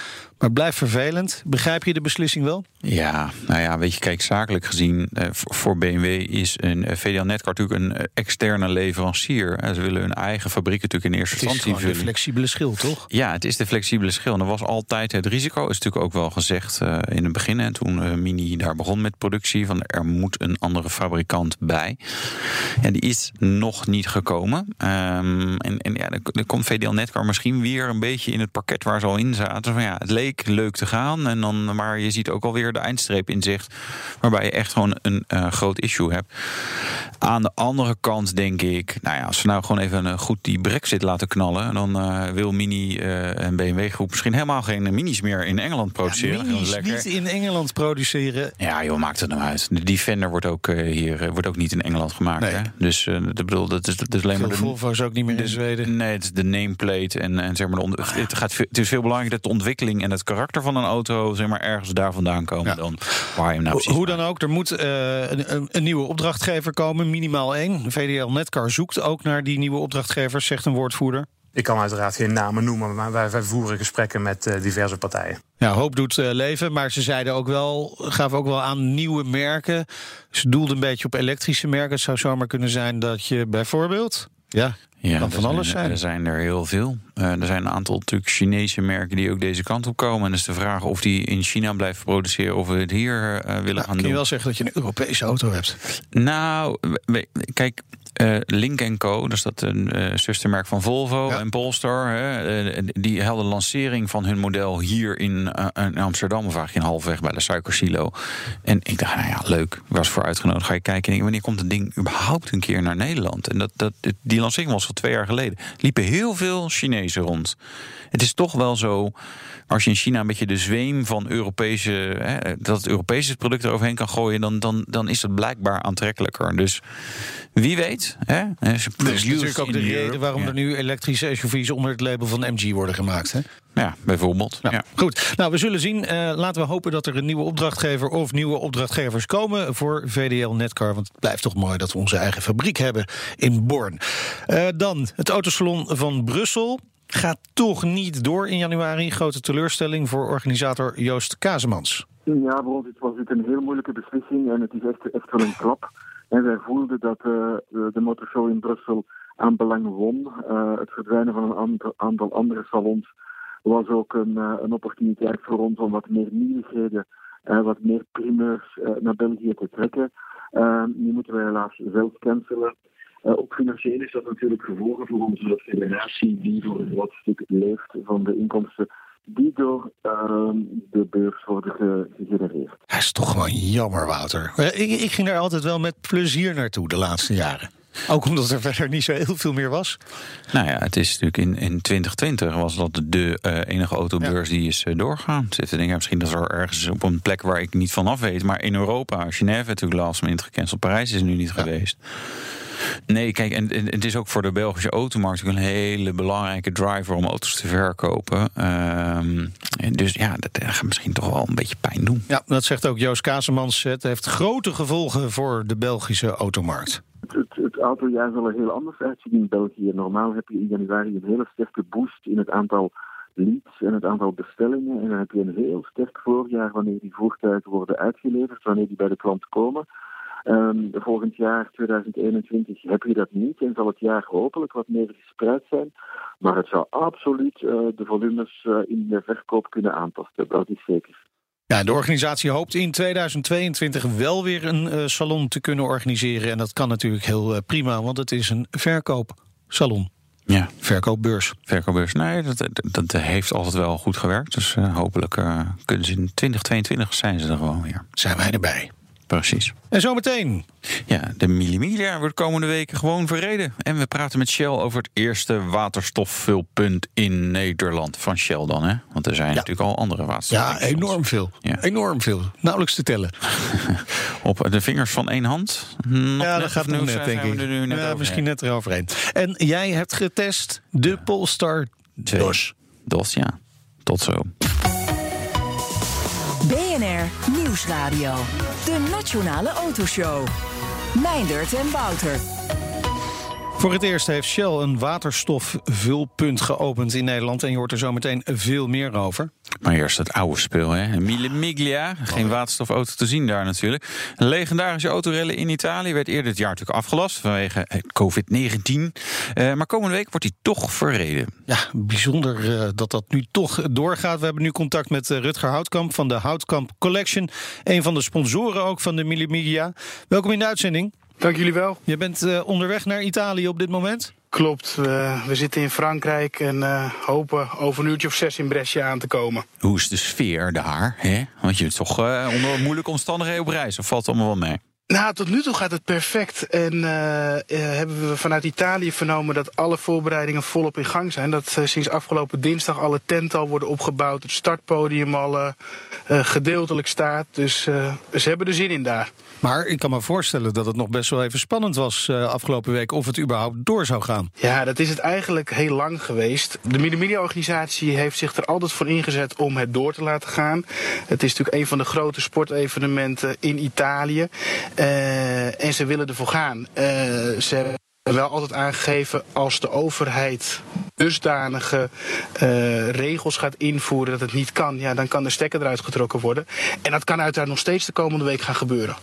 Speaker 2: Maar blijft vervelend. Begrijp je de beslissing wel?
Speaker 3: Ja, nou ja, weet je, kijk, zakelijk gezien eh, voor BMW is een uh, VDL Netcar natuurlijk een eh, externe leverancier. Ze willen hun eigen fabriek natuurlijk in eerste instantie
Speaker 2: vullen. Het is de flexibele schil, toch?
Speaker 3: Ja, het is de flexibele schil. En er was altijd het risico, is natuurlijk ook wel gezegd in het begin. En toen Mini daar begon met productie, van er moet een andere fabrikant bij. En die is nog niet gekomen. Um, en, en ja, dan komt VDL Netcar misschien weer een beetje in het pakket waar ze al in zaten. Van ja, het leek leuk te gaan. En dan, maar je ziet ook alweer de eindstreep in zicht. Waarbij je echt gewoon een uh, groot issue hebt. Aan de andere kant denk ik, nou ja, als we nou gewoon even uh, goed die brexit laten knallen. Dan uh, wil Mini en BMW groep misschien helemaal geen minis meer in Engeland produceren.
Speaker 2: Ja, minis niet in Engeland produceren.
Speaker 3: Ja, joh, maakt het nou uit. De Defender wordt ook hier wordt ook niet in Engeland gemaakt. Nee. Hè? Dus dat bedoel, dat is, dat is alleen maar. De
Speaker 2: Volvo is ook niet meer in Zweden.
Speaker 3: Nee, het is de nameplate en, en zeg maar de, het, het, gaat, het is veel belangrijker dat de ontwikkeling en het karakter van een auto zeg maar, ergens daar vandaan komen
Speaker 2: Ja.
Speaker 3: dan waar je hem nou precies
Speaker 2: Hoe dan ook, er moet eh, een, een- nieuwe opdrachtgever komen, minimaal één. VDL Netcar zoekt ook naar die nieuwe opdrachtgevers, zegt een woordvoerder.
Speaker 5: Ik kan uiteraard geen namen noemen, maar wij, wij voeren gesprekken met eh, diverse partijen.
Speaker 2: Ja, hoop doet eh, leven, maar ze zeiden ook wel, gaven ook wel aan nieuwe merken. Ze doelden een beetje op elektrische merken. Het zou zomaar kunnen zijn dat je bijvoorbeeld, ja,
Speaker 3: Ja,
Speaker 2: kan van alles
Speaker 3: zijn. Er zijn er heel veel. Eh, er zijn een aantal natuurlijk Chinese merken die ook deze kant op komen. En dus de vraag of die in China blijven produceren of we het hier eh, willen
Speaker 2: Nou,
Speaker 3: gaan
Speaker 2: kun je
Speaker 3: doen.
Speaker 2: wel zeggen dat je een Europese auto hebt.
Speaker 3: Nou, kijk, eh, Link Co, dat is dat een eh, zustermerk van Volvo
Speaker 2: Ja.
Speaker 3: en Polestar. Hè, eh, die hadden lancering van hun model hier in, in Amsterdam, of eigenlijk in halfweg bij de suikersilo. En ik dacht, nou ja, leuk. Ik was voor uitgenodigd. Ga je kijken, en wanneer komt het ding überhaupt een keer naar Nederland? En dat, dat, die lancering was al twee jaar geleden. Liepen heel veel Chinezen rond. Het is toch wel zo, als je in China een beetje de zweem van Europese, hè, dat het Europese product eroverheen kan gooien, dan, dan, dan is het blijkbaar aantrekkelijker. Dus wie weet. Hè?
Speaker 2: Dat is natuurlijk ook de reden waarom er nu elektrische SUV's onder het label van MG worden gemaakt. Hè?
Speaker 3: Ja, bijvoorbeeld.
Speaker 2: Ja. Goed, nou we zullen zien. Eh, laten we hopen dat er een nieuwe opdrachtgever of nieuwe opdrachtgevers komen voor VDL Netcar. Want het blijft toch mooi dat we onze eigen fabriek hebben in Born. Eh, dan het autosalon van Brussel. Gaat toch niet door in januari. Grote teleurstelling voor organisator Joost Kazemans.
Speaker 6: Ja, voor ons was het een heel moeilijke beslissing en het is echt, echt wel een klap. En wij voelden dat eh, de, motorshow in Brussel aan belang won. Eh, het verdwijnen van een aantal, andere salons was ook een, eh, een opportuniteit voor ons om wat meer nieuwigheden, wat meer primeurs naar België te trekken. Nu moeten wij helaas zelf cancelen. Eh, ook financieel is dat natuurlijk gevolgen voor onze federatie, die voor een groot stuk leeft van de inkomsten die door ehm, de beurs worden ge- gegenereerd.
Speaker 2: Hij is toch gewoon jammer, Wouter. Ik, ik ging daar altijd wel met plezier naartoe de laatste jaren. Ook omdat er verder niet zo heel veel meer was.
Speaker 3: Nou ja, het is natuurlijk in, in 2020 was dat de eh, enige autobeurs die is eh, doorgaan. Zitten te denken, misschien dat er ergens op een plek waar ik niet vanaf weet. Maar in Europa, Genève natuurlijk last minute gecanceld. Parijs is nu niet geweest. Nee, kijk, en, en het is ook voor de Belgische automarkt een hele belangrijke driver om auto's te verkopen. En dus ja, dat gaat misschien toch wel een beetje pijn doen.
Speaker 2: Ja, dat zegt ook Joost Kazemans. Het heeft grote gevolgen voor de Belgische automarkt.
Speaker 6: Het, het, autojaar zal er heel anders uitzien in België. Normaal heb je in januari een hele sterke boost in het aantal leads en het aantal bestellingen. En dan heb je een heel sterk voorjaar wanneer die voertuigen worden uitgeleverd, wanneer die bij de klant komen. Ehm, volgend jaar, 2021, heb je dat niet en zal het jaar hopelijk wat meer gespreid zijn. Maar het zou absoluut eh, de volumes eh, in de verkoop kunnen aantasten, dat is zeker.
Speaker 2: Ja, de organisatie hoopt in 2022 wel weer een eh, salon te kunnen organiseren. En dat kan natuurlijk heel eh, prima, want het is een verkoopsalon.
Speaker 3: Ja,
Speaker 2: Verkoopbeurs.
Speaker 3: verkoopbeurs. Nee, dat, dat, dat heeft altijd wel goed gewerkt. Dus eh, hopelijk kunnen ze in 2022 zijn ze er gewoon weer.
Speaker 2: Zijn wij erbij.
Speaker 3: Precies.
Speaker 2: En zometeen.
Speaker 3: Ja, de Millimilia wordt komende weken gewoon verreden. En we praten met Shell over het eerste waterstofvulpunt in Nederland. Van Shell dan, hè? Want er zijn natuurlijk al andere
Speaker 2: Ja,
Speaker 3: waterstofstations.
Speaker 2: enorm veel.
Speaker 3: Ja.
Speaker 2: Enorm veel. Nauwelijks te tellen.
Speaker 3: Op de vingers van één hand? Nog
Speaker 2: ja, dat gaat nog
Speaker 3: nu
Speaker 2: net, denk ik.
Speaker 3: nu net
Speaker 2: ja, misschien net eroverheen. En jij hebt getest de Polestar. DOS.
Speaker 3: DOS, ja. Tot zo.
Speaker 1: BNR Nieuwsradio. De Nationale Autoshow. Meindert en Wouter.
Speaker 2: Voor het eerst heeft Shell een waterstofvulpunt geopend in Nederland. En je hoort er zo meteen veel meer over.
Speaker 3: Maar eerst het oude spul, hè. Mille Miglia. Geen waterstofauto te zien daar natuurlijk. Een legendarische autorellen in Italië werd eerder dit jaar natuurlijk afgelast vanwege eh, COVID-19. Eh, maar komende week wordt hij toch verreden.
Speaker 2: Ja, bijzonder eh, dat dat nu toch doorgaat. We hebben nu contact met Rutger Houtkamp van de Houtkamp Collection. Een van de sponsoren ook van de Millimilia. Welkom in de uitzending.
Speaker 7: Dank jullie wel.
Speaker 2: Je bent eh, onderweg naar Italië op dit moment.
Speaker 7: Klopt, we, we zitten in Frankrijk en eh, hopen over een uurtje of zes in Brescia aan te komen.
Speaker 3: Hoe is de sfeer daar? Hè? Want je bent toch eh, onder moeilijke omstandigheden op reis. Of valt het allemaal wel mee?
Speaker 7: Nou, tot nu toe gaat het perfect. En uh, hebben we vanuit Italië vernomen dat alle voorbereidingen volop in gang zijn. Dat uh, sinds afgelopen dinsdag alle tenten al worden opgebouwd. Het startpodium al gedeeltelijk staat. Dus ze hebben er zin in daar.
Speaker 2: Maar ik kan me voorstellen dat het nog best wel even spannend was afgelopen week of het überhaupt door zou gaan.
Speaker 7: Ja, dat is het eigenlijk heel lang geweest. De Media-organisatie heeft zich er altijd voor ingezet om het door te laten gaan. Het is natuurlijk een van de grote sportevenementen in Italië. Uh, en ze willen ervoor gaan. Uh, ze hebben wel altijd aangegeven als de overheid dusdanige uh, regels gaat invoeren dat het niet kan, ja, dan kan de stekker eruit getrokken worden. En dat kan uiteraard nog steeds de komende week gaan gebeuren.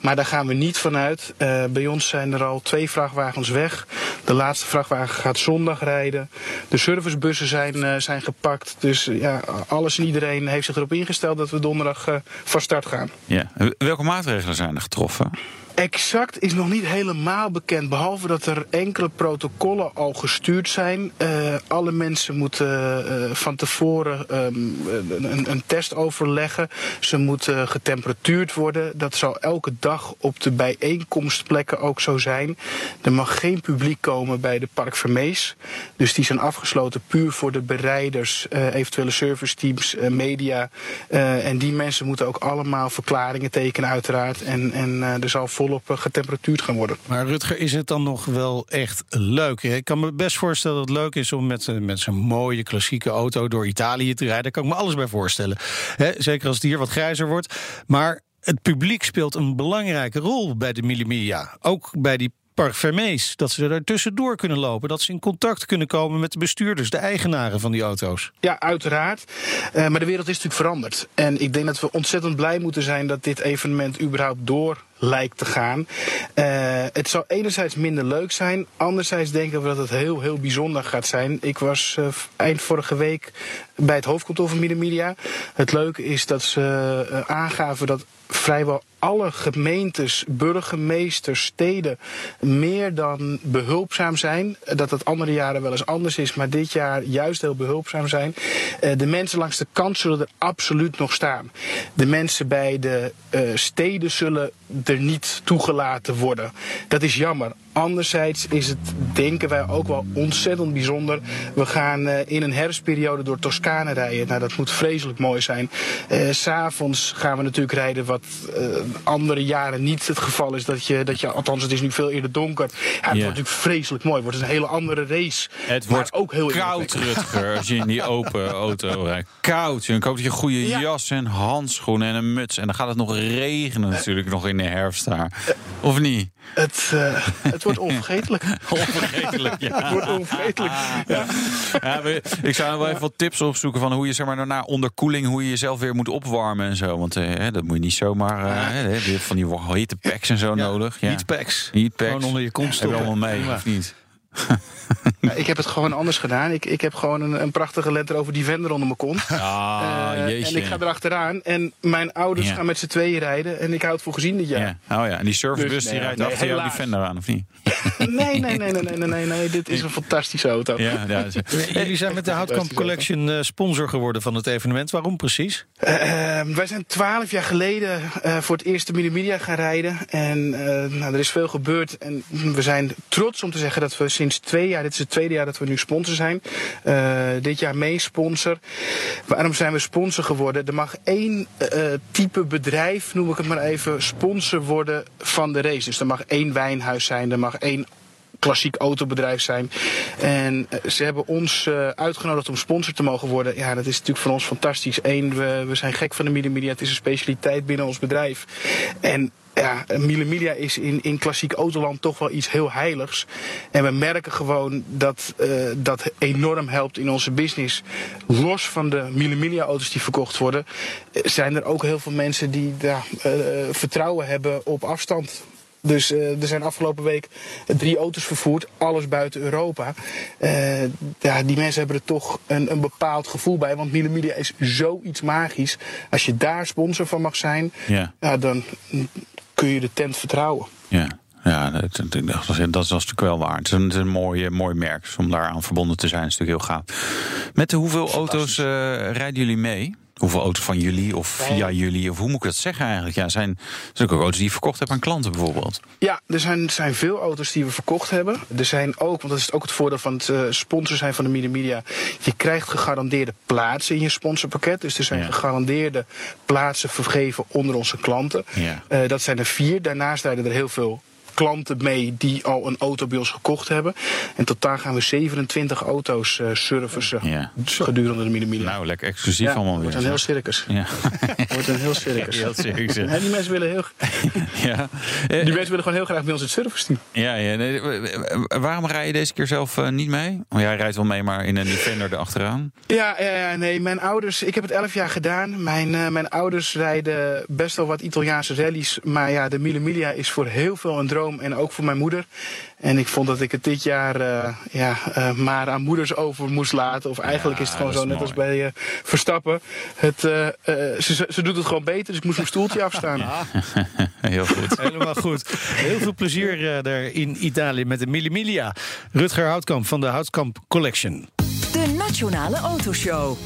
Speaker 7: Maar daar gaan we niet vanuit. Uh, bij ons zijn er al twee vrachtwagens weg. De laatste vrachtwagen gaat zondag rijden. De servicebussen zijn, uh, zijn gepakt. Dus ja, alles en iedereen heeft zich erop ingesteld dat we donderdag van start gaan.
Speaker 3: Ja. Welke maatregelen zijn er getroffen?
Speaker 7: Exact is nog niet helemaal bekend. Behalve dat er enkele protocollen al gestuurd zijn. Uh, alle mensen moeten uh, van tevoren um, een, een, test overleggen. Ze moeten getemperatuurd worden. Dat zal elke dag op de bijeenkomstplekken ook zo zijn. Er mag geen publiek komen bij de Park Vermees. Dus die zijn afgesloten puur voor de bereiders, uh, eventuele serviceteams, media. en die mensen moeten ook allemaal verklaringen tekenen uiteraard. En, en er zal vol volop eh, getemperatuurd gaan worden.
Speaker 2: Maar Rutger, is het dan nog wel echt leuk? Ik kan me best voorstellen dat het leuk is om met, eh, met zo'n mooie klassieke auto door Italië te rijden. Daar kan ik me alles bij voorstellen. zeker als het hier wat grijzer wordt. Maar het publiek speelt een belangrijke rol bij de Milimia. Ook bij die parfumés. Dat ze er tussendoor kunnen lopen. Dat ze in contact kunnen komen met de bestuurders, de eigenaren van die auto's.
Speaker 7: Ja, uiteraard. Uh, maar de wereld is natuurlijk veranderd. En ik denk dat we ontzettend blij moeten zijn dat dit evenement überhaupt door lijkt te gaan. Uh, het zal enerzijds minder leuk zijn. Anderzijds denken we dat het heel, heel bijzonder gaat zijn. Ik was uh, eind vorige week bij het hoofdkantoor van Media. Het leuke is dat ze uh, aangaven dat vrijwel alle gemeentes, burgemeesters, steden meer dan behulpzaam zijn. Dat het andere jaren wel eens anders is, maar dit jaar juist heel behulpzaam zijn. De mensen langs de kant zullen er absoluut nog staan. De mensen bij de steden zullen er niet toegelaten worden. Dat is jammer. Anderzijds is het, denken wij, ook wel ontzettend bijzonder. We gaan uh, in een herfstperiode door Toscane rijden. Nou, dat moet vreselijk mooi zijn. Uh, S'avonds gaan we natuurlijk rijden, wat uh, andere jaren niet het geval is. Dat je, dat je, althans, het is nu veel eerder donker. Ja, het wordt natuurlijk vreselijk mooi. Het wordt een hele andere race.
Speaker 3: Het wordt ook heel koud, Rutger, als je in die open auto rijdt. Koud. Hoop dat je goede ja. jas en handschoenen en een muts. En dan gaat het nog regenen natuurlijk nog in de herfst daar. Of niet?
Speaker 7: Het, het wordt onvergetelijk.
Speaker 3: onvergetelijk, ja.
Speaker 7: het wordt onvergetelijk. Ja.
Speaker 3: Ja, ik zou nog wel even wat tips opzoeken van hoe je zeg maar, na onderkoeling, hoe je jezelf weer moet opwarmen en zo. Want uh, dat moet je niet zomaar. Je hebt van die hittepacks en zo nodig. Ja.
Speaker 2: Heatpacks.
Speaker 3: Heatpacks.
Speaker 2: Gewoon onder je kont stoppen.
Speaker 3: Heb je allemaal mee, of niet?
Speaker 7: ik heb het gewoon anders gedaan. Ik, ik heb gewoon een, een prachtige letter over Defender onder mijn kont.
Speaker 3: Ah, uh,
Speaker 7: en ik ga erachteraan. En mijn ouders ja. gaan met z'n tweeën rijden. En ik houd het voor gezien dit jaar.
Speaker 3: Ja. Oh ja, en die servicebus dus, nee, die rijdt nee, achter jouw Defender aan, of niet?
Speaker 7: nee, nee, nee, nee, nee, nee, nee, nee. Dit is een fantastische auto.
Speaker 3: Ja, ja,
Speaker 2: Jullie zijn met de Houtkamp Collection uh, sponsor geworden van het evenement. Waarom precies?
Speaker 7: Uh, wij zijn twaalf jaar geleden uh, voor het eerste Media gaan rijden. En nou, er is veel gebeurd. En we zijn trots om te zeggen dat we sinds twee jaar, dit is het tweede jaar dat we nu sponsor zijn. Uh, dit jaar meesponsor. Waarom zijn we sponsor geworden? Er mag één uh, type bedrijf, noem ik het maar even, sponsor worden van de race. Dus er mag één wijnhuis zijn, er mag één klassiek autobedrijf zijn. En ze hebben ons uitgenodigd om sponsor te mogen worden. Ja, dat is natuurlijk voor ons fantastisch. Eén, we, we zijn gek van de media media. Het is een specialiteit binnen ons bedrijf. En ja, Miele is in, in klassiek autoland toch wel iets heel heiligs. En we merken gewoon dat uh, dat enorm helpt in onze business. Los van de Miele auto's die verkocht worden, zijn er ook heel veel mensen die uh, vertrouwen hebben op afstand. Dus uh, er zijn afgelopen week drie auto's vervoerd, alles buiten Europa. Uh, ja, die mensen hebben er toch een, een bepaald gevoel bij, want Miele is zoiets magisch. Als je daar sponsor van mag zijn,
Speaker 3: ja.
Speaker 7: Ja, dan kun je de tent vertrouwen.
Speaker 3: Ja. Ja, dat, dat, dat, dat is natuurlijk wel waar. Het is een, het is een mooi, mooi merk. Om daaraan verbonden te zijn is natuurlijk heel gaaf. Met de hoeveel auto's uh, rijden jullie mee? Hoeveel auto's van jullie of via jullie? Of hoe moet ik dat zeggen eigenlijk? Ja, zijn, zijn ook auto's die je verkocht hebt aan klanten bijvoorbeeld?
Speaker 7: Ja, er zijn, zijn veel auto's die we verkocht hebben. Er zijn ook, want dat is ook het voordeel van het uh, sponsor zijn van de Media Media. Je krijgt gegarandeerde plaatsen in je sponsorpakket. Dus er zijn
Speaker 3: Ja.
Speaker 7: gegarandeerde plaatsen vergeven onder onze klanten.
Speaker 3: Ja.
Speaker 7: Eh, dat zijn er vier. Daarnaast rijden er heel veel klanten mee die al een auto bij ons gekocht hebben. En totaal gaan we 27 auto's eh servicen
Speaker 3: Ja.
Speaker 7: gedurende de Media.
Speaker 3: Nou, lekker exclusief
Speaker 7: ja,
Speaker 3: allemaal weer.
Speaker 7: wordt een heel circus.
Speaker 3: Ja.
Speaker 7: wordt een heel circus.
Speaker 3: Heel?
Speaker 7: Ja, die mensen willen heel,
Speaker 3: Ja.
Speaker 7: Die mensen willen gewoon heel graag bij ons het service doen.
Speaker 3: Ja, ja nee, waarom rij je deze keer zelf eh, niet mee? Want jij rijdt wel mee, maar in een Defender erachteraan.
Speaker 7: Ja, ja, ja, nee, mijn ouders, ik heb het elf jaar gedaan. Mijn, eh, mijn ouders rijden best wel wat Italiaanse rallies. Maar ja, de Mille Miglia is voor heel veel een droom en ook voor mijn moeder. En ik vond dat ik het dit jaar eh, ja, eh, maar aan moeders over moest laten. Of eigenlijk
Speaker 3: Ja,
Speaker 7: is het gewoon zo, net als bij eh, Verstappen. Het, eh, eh, ze, ze- doet het gewoon beter, dus ik moest mijn stoeltje afstaan.
Speaker 3: Heel goed.
Speaker 2: Helemaal goed. Heel veel plezier eh, daar in Italië met de Mille Miglia. Rutger Houtkamp van de Houtkamp Collection.
Speaker 1: De Nationale Autoshow.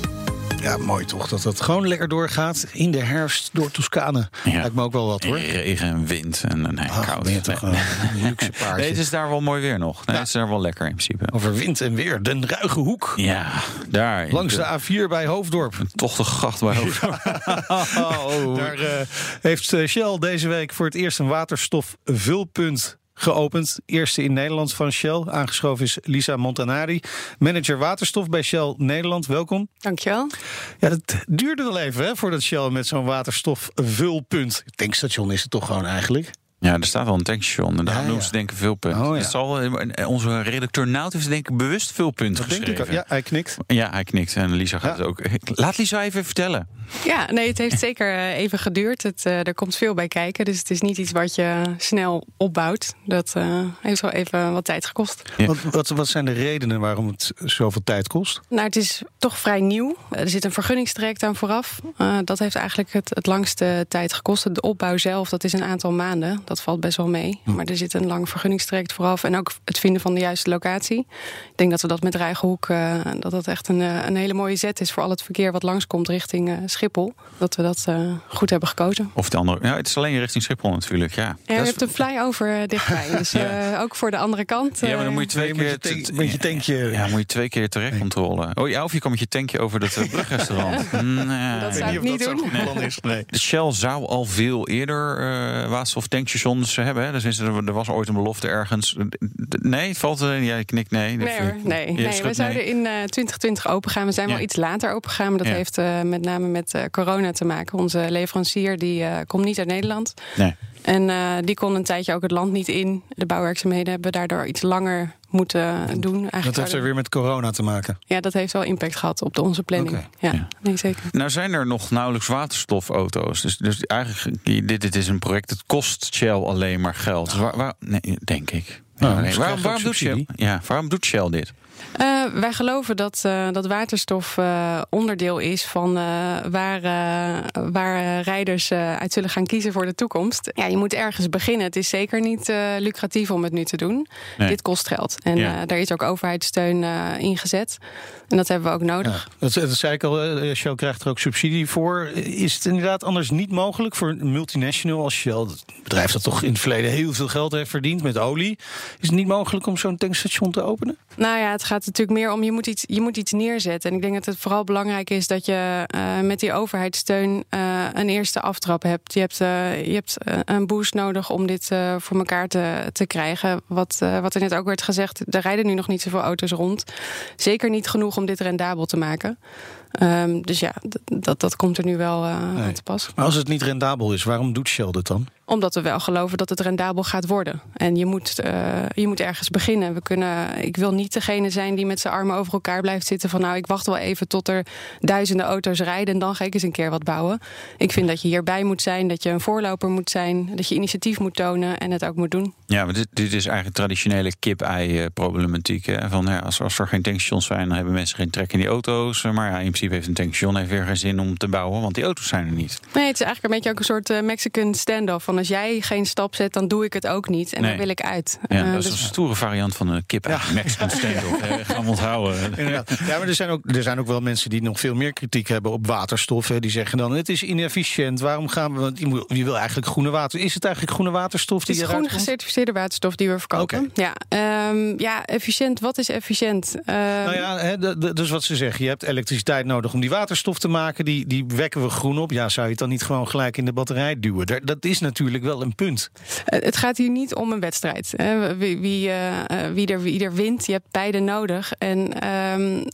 Speaker 2: Ja, mooi toch dat dat gewoon lekker doorgaat in de herfst door Toscane.
Speaker 3: Ja.
Speaker 2: Lijkt me ook wel wat hoor.
Speaker 3: Regen en wind en nee,
Speaker 2: Ach,
Speaker 3: koud.
Speaker 2: ben je toch
Speaker 3: Nee.
Speaker 2: een luxe paardje.
Speaker 3: Nee, het is daar wel mooi weer nog. Nee,
Speaker 2: Ja.
Speaker 3: Het is daar wel lekker in principe.
Speaker 2: Over wind en weer, Den Ruige Hoek.
Speaker 3: Ja, daar.
Speaker 2: Langs de A4 bij Hoofddorp.
Speaker 3: Toch de gracht bij Hoofddorp. Oh.
Speaker 2: Daar eh, heeft eh, Shell deze week voor het eerst een waterstofvulpunt geopend. Eerste in Nederland van Shell. Aangeschoven is Lisa Montanari, manager waterstof bij Shell Nederland. Welkom.
Speaker 8: Dankjewel.
Speaker 2: Ja, dat duurde wel even hè, voordat Shell met zo'n waterstofvulpunt. Tankstation is het toch gewoon eigenlijk?
Speaker 3: Ja, er staat wel een tankstation. En daar
Speaker 2: Ja,
Speaker 3: doen
Speaker 2: ja.
Speaker 3: ze denken veel punt.
Speaker 2: Oh, ja.
Speaker 3: Het zal, onze redacteur Nout heeft denk ik bewust veel punt
Speaker 2: Dat denk
Speaker 3: geschreven.
Speaker 2: ik ook. Ja, hij knikt.
Speaker 3: Ja, hij knikt en Lisa gaat
Speaker 2: Ja.
Speaker 3: het ook. Laat Lisa even vertellen.
Speaker 8: Ja, nee, het heeft zeker eh, even geduurd. Het, eh, er komt veel bij kijken, dus het is niet iets wat je snel opbouwt. Dat eh, heeft wel even wat tijd gekost.
Speaker 3: Ja.
Speaker 2: Wat, wat, wat zijn de redenen waarom het zoveel tijd kost?
Speaker 8: Nou, het is toch vrij nieuw. Er zit een vergunningstraject aan vooraf. Eh, dat heeft eigenlijk het, het langste tijd gekost. De opbouw zelf, dat is een aantal maanden. Dat valt best wel mee. Maar er zit een lang vergunningstraject vooraf. En ook het vinden van de juiste locatie. Ik denk dat we dat met Rijgenhoek... eh, dat dat echt een, eh, een hele mooie zet is... voor al het verkeer wat langskomt richting eh, Schiphol. Dat we dat eh, goed hebben gekozen.
Speaker 3: Of de andere. Ja, het is alleen richting Schiphol natuurlijk. Ja,
Speaker 8: je
Speaker 3: is-
Speaker 8: hebt een flyover dichtbij. Dus eh, ook voor de andere kant.
Speaker 3: ja, maar dan moet je twee
Speaker 2: Met je
Speaker 3: keer.
Speaker 2: tank- met je tankje.
Speaker 3: Ja, moet je twee keer terechtcontrole. Oh ja, of je kan met je tankje over dat uh, brugrestaurant. Nee.
Speaker 8: Dat zou ik niet doen.
Speaker 2: plan is. Nee.
Speaker 3: De Shell zou al veel eerder eh waterstoftankstations hebben. Hè? Dus er, er was ooit een belofte ergens. Nee, het valt. eh, jij knikt nee.
Speaker 8: Nee hoor, nee. We zouden in eh 2020 open gaan. We zijn
Speaker 3: Ja.
Speaker 8: wel iets later open gegaan, maar dat
Speaker 3: Ja.
Speaker 8: heeft eh, met name met eh, corona te maken. Onze leverancier die eh, komt niet uit Nederland.
Speaker 3: Nee.
Speaker 8: En eh, die kon een tijdje ook het land niet in. De bouwwerkzaamheden hebben daardoor iets langer moeten doen. Eigenlijk
Speaker 2: Dat heeft er weer met corona te maken.
Speaker 8: Ja, dat heeft wel impact gehad op de, onze planning. Ja,
Speaker 3: Ja.
Speaker 8: nee zeker.
Speaker 3: Nou zijn er nog nauwelijks waterstofauto's. Dus, dus eigenlijk, dit, dit is een project, het kost Shell alleen maar geld. Dus waar, waar- nee, denk ik.
Speaker 2: Nou,
Speaker 3: Ja, nee.
Speaker 2: ze
Speaker 3: waarom, waarom doet Shell, ja, waarom doet Shell dit?
Speaker 8: Eh, wij geloven dat, eh, dat waterstof eh, onderdeel is van eh, waar, waar rijders eh, uit zullen gaan kiezen voor de toekomst. Ja, je moet ergens beginnen. Het is zeker niet eh, lucratief om het nu te doen.
Speaker 3: Nee.
Speaker 8: Dit kost geld. En
Speaker 3: Ja.
Speaker 8: eh, daar is ook overheidssteun eh ingezet. En dat hebben we ook nodig.
Speaker 2: Ja, dat, dat zei ik al, eh, Shell krijgt er ook subsidie voor. Is het inderdaad anders niet mogelijk voor een multinational als Shell, het bedrijf dat toch in het verleden heel veel geld heeft verdiend met olie, is het niet mogelijk om zo'n tankstation te openen?
Speaker 8: Nou ja, het gaat natuurlijk meer om je moet iets, je moet iets neerzetten. En ik denk dat het vooral belangrijk is dat je eh, met die overheidssteun eh, een eerste aftrap hebt. Je hebt, eh, je hebt een boost nodig om dit voor elkaar te, te krijgen. Wat, wat er net ook werd gezegd, er rijden nu nog niet zoveel auto's rond. Zeker niet genoeg om dit rendabel te maken. Ehm, dus ja, dat, dat komt er nu wel eh,
Speaker 2: Nee.
Speaker 8: aan te pas.
Speaker 2: Maar als het niet rendabel is, waarom doet Shell dit dan?
Speaker 8: Omdat we wel geloven dat het rendabel gaat worden. En je moet, eh, je moet ergens beginnen. We kunnen, ik wil niet degene zijn die met zijn armen over elkaar blijft zitten. Van nou, ik wacht wel even tot er duizenden auto's rijden. En dan ga ik eens een keer wat bouwen. Ik vind dat je hierbij moet zijn. Dat je een voorloper moet zijn. Dat je initiatief moet tonen en het ook moet doen.
Speaker 3: Ja, maar dit, dit is eigenlijk traditionele kip-ei-problematiek. hè. Van ja, als, als er geen tankstations zijn, dan hebben mensen geen trek in die auto's. Maar ja, in principe heeft een tankstation heeft weer geen zin om te bouwen, want die auto's zijn er niet.
Speaker 8: Nee, het is eigenlijk een beetje ook een soort uh, Mexican standoff. Van als jij geen stap zet, dan doe ik het ook niet. En
Speaker 3: Nee.
Speaker 8: dan wil ik uit.
Speaker 3: Ja,
Speaker 8: Uh,
Speaker 3: dat is
Speaker 8: dus-
Speaker 3: een stoere variant van een kip. Ja. Mexican standoff. Eh, gaan we onthouden.
Speaker 2: Inderdaad. Ja, maar er zijn, ook, er zijn ook wel mensen die nog veel meer kritiek hebben op waterstof. Hè. Die zeggen dan, het is inefficiënt. Waarom gaan we... Want je, moet, je wil eigenlijk groene water. Is het eigenlijk groene waterstof
Speaker 8: Het
Speaker 2: die
Speaker 8: is
Speaker 2: eruit
Speaker 8: groen
Speaker 2: komt?
Speaker 8: gecertificeerde waterstof die we verkopen. Ja, Ehm, ja, efficiënt. Wat is efficiënt? Ehm,
Speaker 2: Nou ja, hè, dus wat ze zeggen. Je hebt elektriciteit nodig om die waterstof te maken. Die, die wekken we groen op. Ja, zou je het dan niet gewoon gelijk in de batterij duwen? Daar- Dat is natuurlijk wel een punt.
Speaker 8: Eh, Het gaat hier niet om een wedstrijd. hè. Wie, wie, eh, wie, er, wie er wint, je hebt beide nodig. En ehm,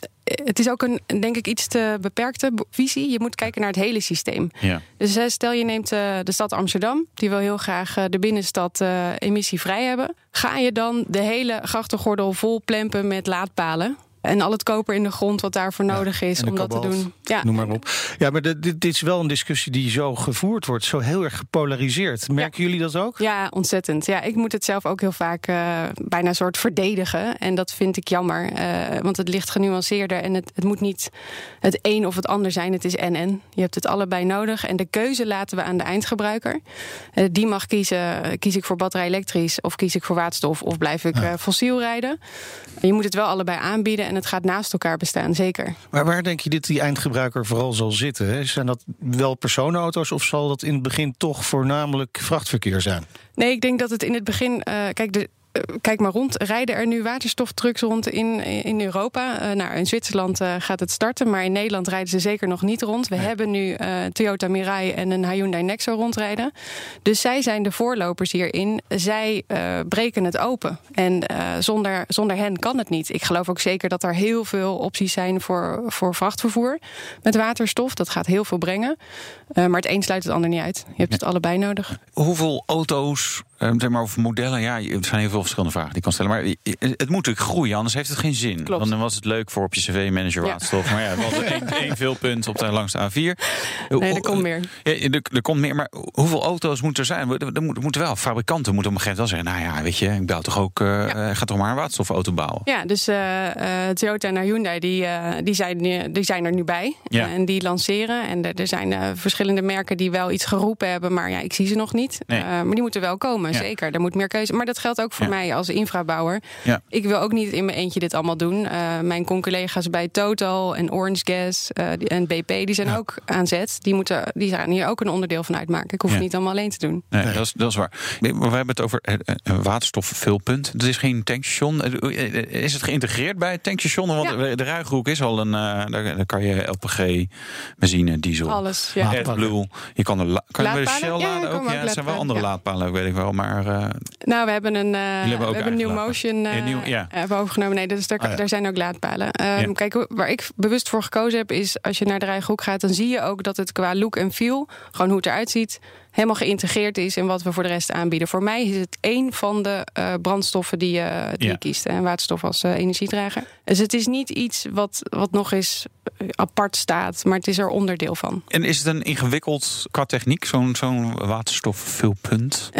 Speaker 8: het is ook een, denk ik, iets te beperkte visie. Je moet kijken naar het hele systeem.
Speaker 3: Ja.
Speaker 8: Dus stel je neemt de stad Amsterdam, die wil heel graag de binnenstad emissievrij hebben. Ga je dan de hele grachtengordel vol plempen met laadpalen? En al het koper in de grond wat daarvoor nodig is om dat te doen. Ja,
Speaker 2: Noem maar op. Ja, maar dit, dit is wel een discussie die zo gevoerd wordt. Zo heel erg gepolariseerd. Merken jullie dat ook?
Speaker 8: Ja, ontzettend. Ja, ik moet het zelf ook heel vaak eh, bijna soort verdedigen. En dat vind ik jammer. eh, want het ligt genuanceerder. En het, het moet niet het een of het ander zijn. Het is en-en. Je hebt het allebei nodig. En de keuze laten we aan de eindgebruiker. Eh, die mag kiezen. Kies ik voor batterij elektrisch? Of kies ik voor waterstof? Of blijf ik fossiel rijden? En je moet het wel allebei aanbieden. En het gaat naast elkaar bestaan, zeker.
Speaker 2: Maar waar denk je dat die eindgebruiker vooral zal zitten? Hè? Zijn dat wel personenauto's of zal dat in het begin toch voornamelijk vrachtverkeer zijn?
Speaker 8: Nee, ik denk dat het in het begin. eh, kijk, de, kijk maar rond. Rijden er nu waterstoftrucks rond in, in Europa? Eh, nou, in Zwitserland eh, gaat het starten, maar in Nederland rijden ze zeker nog niet rond. We hebben nu eh, Toyota Mirai en een Hyundai Nexo rondrijden. Dus zij zijn de voorlopers hierin. Zij eh, breken het open. En eh, zonder, zonder hen kan het niet. Ik geloof ook zeker dat er heel veel opties zijn voor, voor vrachtvervoer met waterstof. Dat gaat heel veel brengen. Eh, maar het een sluit het ander niet uit. Je hebt het allebei nodig.
Speaker 3: Hoeveel auto's, eh, zeg maar, of modellen? Ja, er zijn heel veel verschillende vragen die ik kan stellen. Maar het moet natuurlijk groeien, anders heeft het geen zin.
Speaker 8: Klopt.
Speaker 3: Dan was het leuk voor op je cv-manager
Speaker 8: Ja.
Speaker 3: waterstof. Maar ja, we hadden één, één veelpunt op de langs de A4.
Speaker 8: Nee, er komt meer.
Speaker 3: Ja, er, er komt meer, maar hoeveel auto's moeten er zijn? Er, moet- moeten wel, fabrikanten moeten op een gegeven moment wel zeggen... nou ja, weet je, ik bouw toch ook, eh ga toch maar een waterstofauto bouwen.
Speaker 8: Ja, dus eh, Toyota en Hyundai die, die, zijn, nu- die zijn er nu bij.
Speaker 3: Ja.
Speaker 8: En die lanceren. En er, zijn verschillende merken die wel iets geroepen hebben. Maar ja, ik zie ze nog niet.
Speaker 3: Nee.
Speaker 8: Maar die moeten wel komen,
Speaker 3: Ja.
Speaker 8: zeker. Er moet meer keuze. Maar dat geldt ook voor
Speaker 3: Ja.
Speaker 8: mij als infrabouwer.
Speaker 3: Ja.
Speaker 8: Ik wil ook niet in mijn eentje dit allemaal doen. Eh, mijn collega's bij Total en Orange Gas eh, die- en BP... die zijn ook aan zet. Die, moeten, die gaan hier ook een onderdeel van uitmaken. Ik hoef
Speaker 3: Ja.
Speaker 8: het niet allemaal alleen te doen.
Speaker 3: Nee, Dat, is, dat is waar. We hebben het over eh, een waterstofvulpunt. Het is geen tankstation. Is het geïntegreerd bij het tankstation? Want
Speaker 8: Ja.
Speaker 3: de Ruigroek is al een... eh, daar, daar kan je LPG, benzine, diesel,
Speaker 8: Alles, ja.
Speaker 3: AdBlue. Je kan er, la- kan je bij? Shell
Speaker 8: Ja,
Speaker 3: laden ook? Ja, er zijn wel andere
Speaker 8: ja.
Speaker 3: laadpalen, weet ik wel. Maar eh,
Speaker 8: Nou, we hebben een,
Speaker 3: hebben ook
Speaker 8: we hebben een New Motion eh,
Speaker 3: Een nieuw- ja.
Speaker 8: hebben overgenomen. Nee, daar,
Speaker 2: Ah, ja.
Speaker 8: daar zijn ook laadpalen.
Speaker 3: Ja.
Speaker 8: Kijk, waar ik bewust voor gekozen heb, is als je naar de Rijnhoek gaat, dan zie je ook dat het qua look en feel, gewoon hoe het eruit ziet, helemaal geïntegreerd is in wat we voor de rest aanbieden. Voor mij is het één van de eh, brandstoffen die, je die
Speaker 3: Ja.
Speaker 8: je kiest. En waterstof als eh, energiedrager. Dus het is niet iets wat, wat nog eens eh, apart staat, maar het is er onderdeel van.
Speaker 3: en is het een ingewikkeld qua techniek, zo'n zo'n waterstofvulpunt?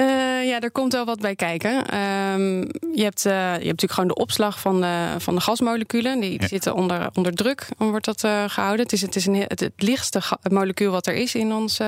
Speaker 8: Ja, er komt wel wat bij kijken. Ehm, je, hebt, je hebt natuurlijk gewoon de opslag van de, van de gasmoleculen. Die
Speaker 3: Ja.
Speaker 8: zitten onder, onder druk, wordt dat eh, gehouden. Het is, het is een, het, het lichtste molecuul wat er is in ons,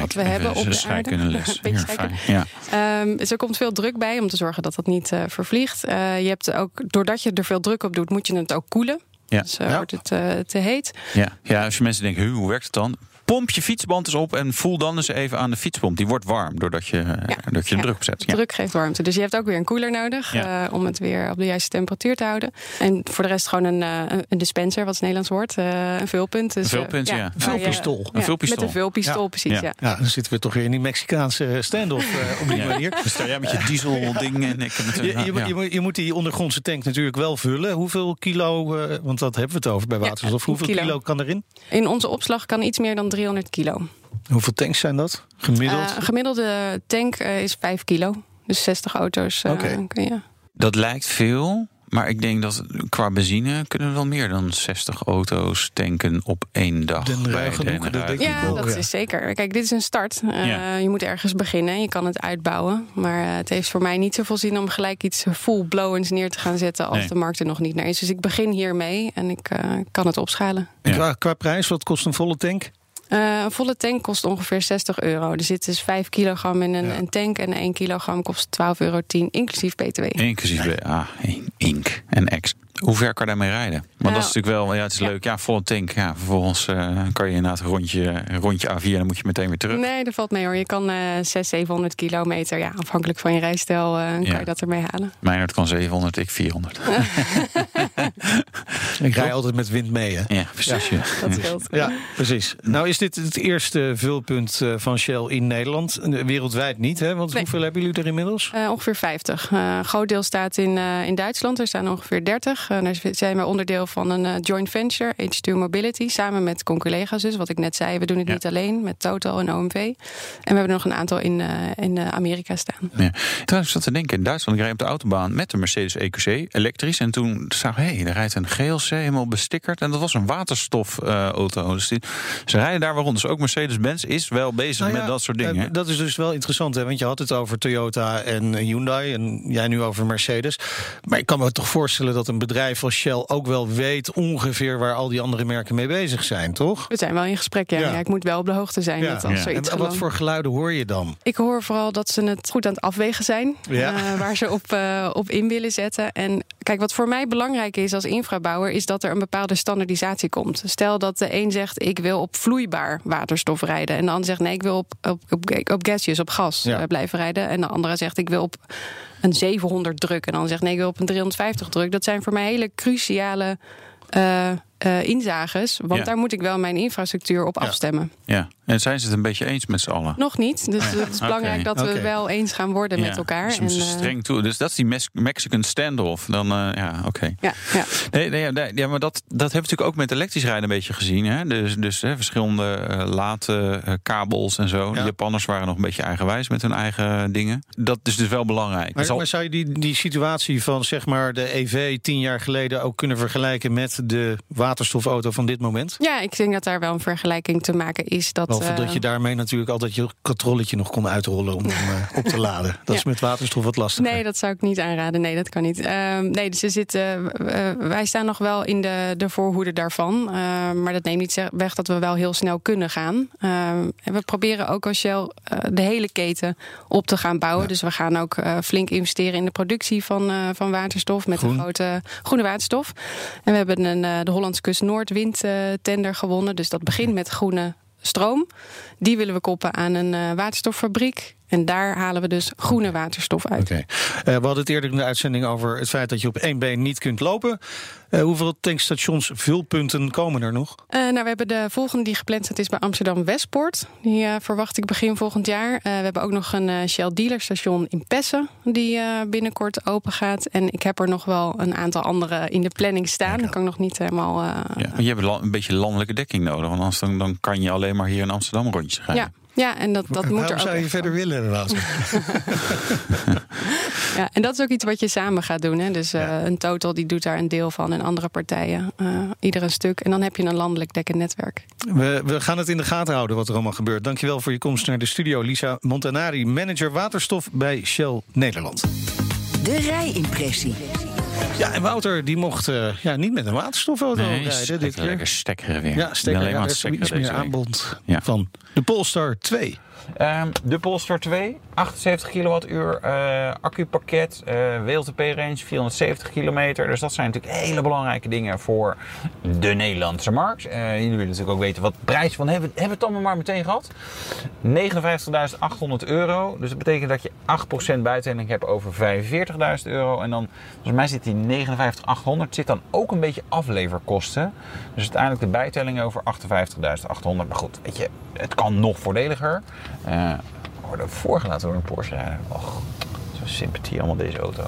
Speaker 8: wat we hebben op de aarde. Een beetje scheikunde.
Speaker 3: Ja.
Speaker 8: Ehm, dus er komt veel druk bij om te zorgen dat dat niet eh, vervliegt. Eh, je hebt ook, doordat je er veel druk op doet, moet je het ook koelen.
Speaker 3: Ja.
Speaker 8: Dus eh,
Speaker 2: Ja.
Speaker 8: wordt het te heet.
Speaker 3: Ja. ja, als je mensen denken, "Huh, hoe werkt het dan? Pomp je fietsband eens op en voel dan eens even aan de fietspomp. Die wordt warm doordat je, eh, dat je
Speaker 8: Ja.
Speaker 3: druk zet. Ja.
Speaker 8: Druk geeft warmte. Dus je hebt ook weer een koeler nodig
Speaker 3: Ja.
Speaker 8: eh, om het weer op de juiste temperatuur te houden. En voor de rest gewoon een, eh, een dispenser, wat is het Nederlands woord? Eh, een vulpunt. Dus,
Speaker 3: Een vulpunt,
Speaker 8: eh,
Speaker 3: ja.
Speaker 2: Een vulpistool.
Speaker 3: Een
Speaker 8: ja,
Speaker 3: vulpistool.
Speaker 8: Met een vulpistool,
Speaker 2: Ja.
Speaker 8: precies.
Speaker 3: Ja.
Speaker 8: Ja.
Speaker 2: Ja, dan zitten we toch weer in die Mexicaanse standoff op die
Speaker 3: Ja.
Speaker 2: manier.
Speaker 3: Dus sta jij met je diesel-ding en ik met een...
Speaker 2: Je, je,
Speaker 3: ja.
Speaker 2: je, moet- je moet die ondergrondse tank natuurlijk wel vullen. Hoeveel kilo, eh, want dat hebben we het over bij
Speaker 8: Ja,
Speaker 2: waterstof. Hoeveel
Speaker 8: kilo.
Speaker 2: kilo. kan erin?
Speaker 8: In onze opslag kan iets meer dan 300 kilo.
Speaker 2: Hoeveel tanks zijn dat? Gemiddeld?
Speaker 8: Eh, een gemiddelde tank eh, is 5 kilo. Dus 60 auto's eh,
Speaker 2: Oké.
Speaker 8: kun je.
Speaker 3: Dat lijkt veel, maar ik denk dat qua benzine kunnen we wel meer dan 60 auto's tanken op één dag.
Speaker 2: Den
Speaker 3: bij
Speaker 2: genoeg,
Speaker 3: Den
Speaker 2: dat
Speaker 3: Rij.
Speaker 2: denk ik
Speaker 8: Ja, dat
Speaker 2: ja.
Speaker 8: is zeker. Kijk, dit is een start. Eh,
Speaker 3: Ja.
Speaker 8: Je moet ergens beginnen. Je kan het uitbouwen. Maar het heeft voor mij niet zoveel zin om gelijk iets full-blowens neer te gaan zetten als
Speaker 3: Nee.
Speaker 8: de markt er nog niet naar is. Dus ik begin hiermee en ik eh, kan het opschalen.
Speaker 2: En
Speaker 3: Ja.
Speaker 2: qua, qua prijs, wat kost een volle tank?
Speaker 8: Eh, een volle tank kost ongeveer 60 euro. Er zit dus 5 kilogram in een,
Speaker 2: Ja.
Speaker 8: een tank en 1 kilogram kost 12,10 euro, inclusief BTW.
Speaker 3: Inclusief de ah, ink en X. Hoe ver kan je daarmee rijden? Want dat is natuurlijk wel, ja, het is
Speaker 8: ja.
Speaker 3: leuk. Ja, volle tank. Ja, vervolgens eh, kan je inderdaad een rondje, een rondje A4 en dan moet je meteen weer terug.
Speaker 8: Nee, dat valt mee hoor. Je kan eh 600, 700 kilometer, ja, afhankelijk van je rijstijl, eh, kan
Speaker 3: Ja.
Speaker 8: je dat ermee halen.
Speaker 3: Meijnerd kan 700, ik 400.
Speaker 2: Ik rij altijd met wind mee, hè?
Speaker 3: Ja, precies. Ja.
Speaker 8: Dat scheelt.
Speaker 2: Ja, precies. Nou is dit het eerste vulpunt eh, van Shell in Nederland. Wereldwijd niet, hè? Want
Speaker 8: Nee.
Speaker 2: hoeveel hebben jullie er inmiddels?
Speaker 8: Eh, ongeveer 50. Eh, een groot deel staat in, eh, in Duitsland. Er staan ongeveer 30. Eh, daar zijn we onderdeel van een eh, joint venture, H2 Mobility, samen met conculega's. Dus wat ik net zei, we doen het
Speaker 3: Ja.
Speaker 8: niet alleen met Total en OMV. En we hebben er nog een aantal in, eh, in eh, Amerika staan.
Speaker 3: Ja. Trouwens, ik zat te denken, in Duitsland, ik reed op de autobaan met de Mercedes EQC, elektrisch. En toen zag ik, hé, hey, er rijdt een GLC helemaal bestickerd. En dat was een waterstofauto. dus die, ze rijden daar wel rond. Dus ook Mercedes-Benz is wel bezig
Speaker 2: Nou ja,
Speaker 3: met dat soort dingen.
Speaker 2: dat is dus wel interessant, hè? want je had het over Toyota en Hyundai en jij nu over Mercedes. Maar ik kan me toch voorstellen dat een bedrijf als Shell ook wel weet ongeveer waar al die andere merken mee bezig zijn, toch?
Speaker 8: We zijn wel in gesprek, ja.
Speaker 2: Ja.
Speaker 8: ja. ik moet wel op de hoogte zijn dat als
Speaker 3: Ja.
Speaker 8: zoiets
Speaker 2: En wat voor geluiden hoor je dan?
Speaker 8: Ik hoor vooral dat ze het goed aan het afwegen zijn.
Speaker 2: Ja.
Speaker 8: eh, waar ze op, eh, op in willen zetten. En kijk, wat voor mij belangrijk is als infrabouwer... is dat er een bepaalde standaardisatie komt. Stel dat de een zegt, ik wil op vloeibaar waterstof rijden. En de ander zegt, nee, ik wil op, op, op, op gaseous, op gas
Speaker 2: Ja.
Speaker 8: eh, blijven rijden. En de andere zegt, ik wil op een 700 druk. En dan zegt, nee, ik op een 350 druk. Dat zijn voor mij hele cruciale... eh, eh, inzages, want
Speaker 3: Ja.
Speaker 8: daar moet ik wel mijn infrastructuur op
Speaker 2: Ja.
Speaker 8: afstemmen.
Speaker 3: Ja. En zijn ze het een beetje eens met z'n allen?
Speaker 8: Nog niet, dus het is belangrijk dat we wel eens gaan worden
Speaker 3: Ja,
Speaker 8: met elkaar.
Speaker 3: Dus ze moeten
Speaker 8: eh,
Speaker 3: streng toe. Dus dat is die Mexican standoff. Dan, eh, ja, oké.
Speaker 8: ja, ja.
Speaker 3: Nee, nee, ja, nee, ja, maar dat, dat hebben we natuurlijk ook met elektrisch rijden een beetje gezien. Hè? Dus, dus hè, verschillende eh, late eh, kabels en zo.
Speaker 2: Ja.
Speaker 3: De Japanners waren nog een beetje eigenwijs met hun eigen dingen. Dat is dus wel belangrijk.
Speaker 2: Maar,
Speaker 3: Zal-
Speaker 2: maar zou je die, die situatie van zeg maar de EV tien jaar geleden ook kunnen vergelijken met de waterstofauto van dit moment?
Speaker 8: Ja, ik denk dat daar wel een vergelijking te maken is. Dat,
Speaker 2: Behalve
Speaker 8: eh,
Speaker 2: dat je daarmee natuurlijk altijd je katrolletje nog kon uitrollen om hem eh, op te laden. Dat is met waterstof wat lastiger.
Speaker 8: Nee, dat zou ik niet aanraden. Nee, dat kan niet. Ehm, nee, dus er zitten, eh, wij staan nog wel in de, de voorhoede daarvan. Ehm, maar dat neemt niet weg dat we wel heel snel kunnen gaan. Ehm, en we proberen ook als Shell eh, de hele keten op te gaan bouwen. Dus we gaan ook eh, flink investeren in de productie van, eh, van waterstof. Met
Speaker 2: Groen.
Speaker 8: een grote groene waterstof. En we hebben een, eh, de Hollandse Kust Noord windtender gewonnen. Dus dat begint met groene stroom. Die willen we koppen aan een eh, waterstoffabriek. En daar halen we dus groene waterstof uit.
Speaker 2: Oké. Eh, we hadden het eerder in de uitzending over het feit dat je op één been niet kunt lopen. Eh, hoeveel tankstations, vulpunten komen er nog?
Speaker 8: Eh, nou, we hebben de volgende die gepland staat is bij Amsterdam Westpoort. Die eh, verwacht ik begin volgend jaar. Eh, we hebben ook nog een eh, Shell dealerstation in Pessen die eh, binnenkort open gaat. En ik heb er nog wel een aantal andere in de planning staan. Dat kan ik nog niet helemaal. eh,
Speaker 3: ja, maar je hebt een beetje landelijke dekking nodig. Want anders dan, dan kan je alleen maar hier in Amsterdam rondjes rijden.
Speaker 8: ja. Ja, en dat, dat moet er ook
Speaker 2: zou je verder
Speaker 8: van.
Speaker 2: willen? Inderdaad?
Speaker 8: Ja, en dat is ook iets wat je samen gaat doen. Hè. Dus eh, een total die doet daar een deel van en andere partijen eh ieder een stuk. En dan heb je een landelijk dekkend netwerk.
Speaker 2: We, we gaan het in de gaten houden wat er allemaal gebeurt. Dankjewel voor je komst naar de studio. Lisa Montanari, manager waterstof bij Shell Nederland.
Speaker 1: De rijimpressie.
Speaker 2: Ja, en Wouter die mocht eh, ja, niet met een waterstofauto
Speaker 3: Nee,
Speaker 2: rijden
Speaker 3: stekker,
Speaker 2: dit keer.
Speaker 3: lekker stekkeren weer.
Speaker 2: Ja, stekker. Ja,
Speaker 3: maar
Speaker 2: er is iets meer
Speaker 3: week.
Speaker 2: aanbod
Speaker 3: Ja.
Speaker 2: van de Polestar 2.
Speaker 3: Ehm, de Polestar 2, 78 kilowattuur eh accupakket, eh WLTP-range 470 kilometer. Dus dat zijn natuurlijk hele belangrijke dingen voor de Nederlandse markt. Eh, jullie willen natuurlijk ook weten wat prijs van hebben. Hebben we het allemaal maar meteen gehad? 59.800 euro. Dus dat betekent dat je 8% bijtelling hebt over 45.000 euro. En dan, volgens mij zit die 59.800 zit dan ook een beetje afleverkosten. Dus uiteindelijk de bijtelling over 58.800. Maar goed, weet je, het kan nog voordeliger. We worden voorgelaten door een Porsche. Och, zo sympathie allemaal deze auto.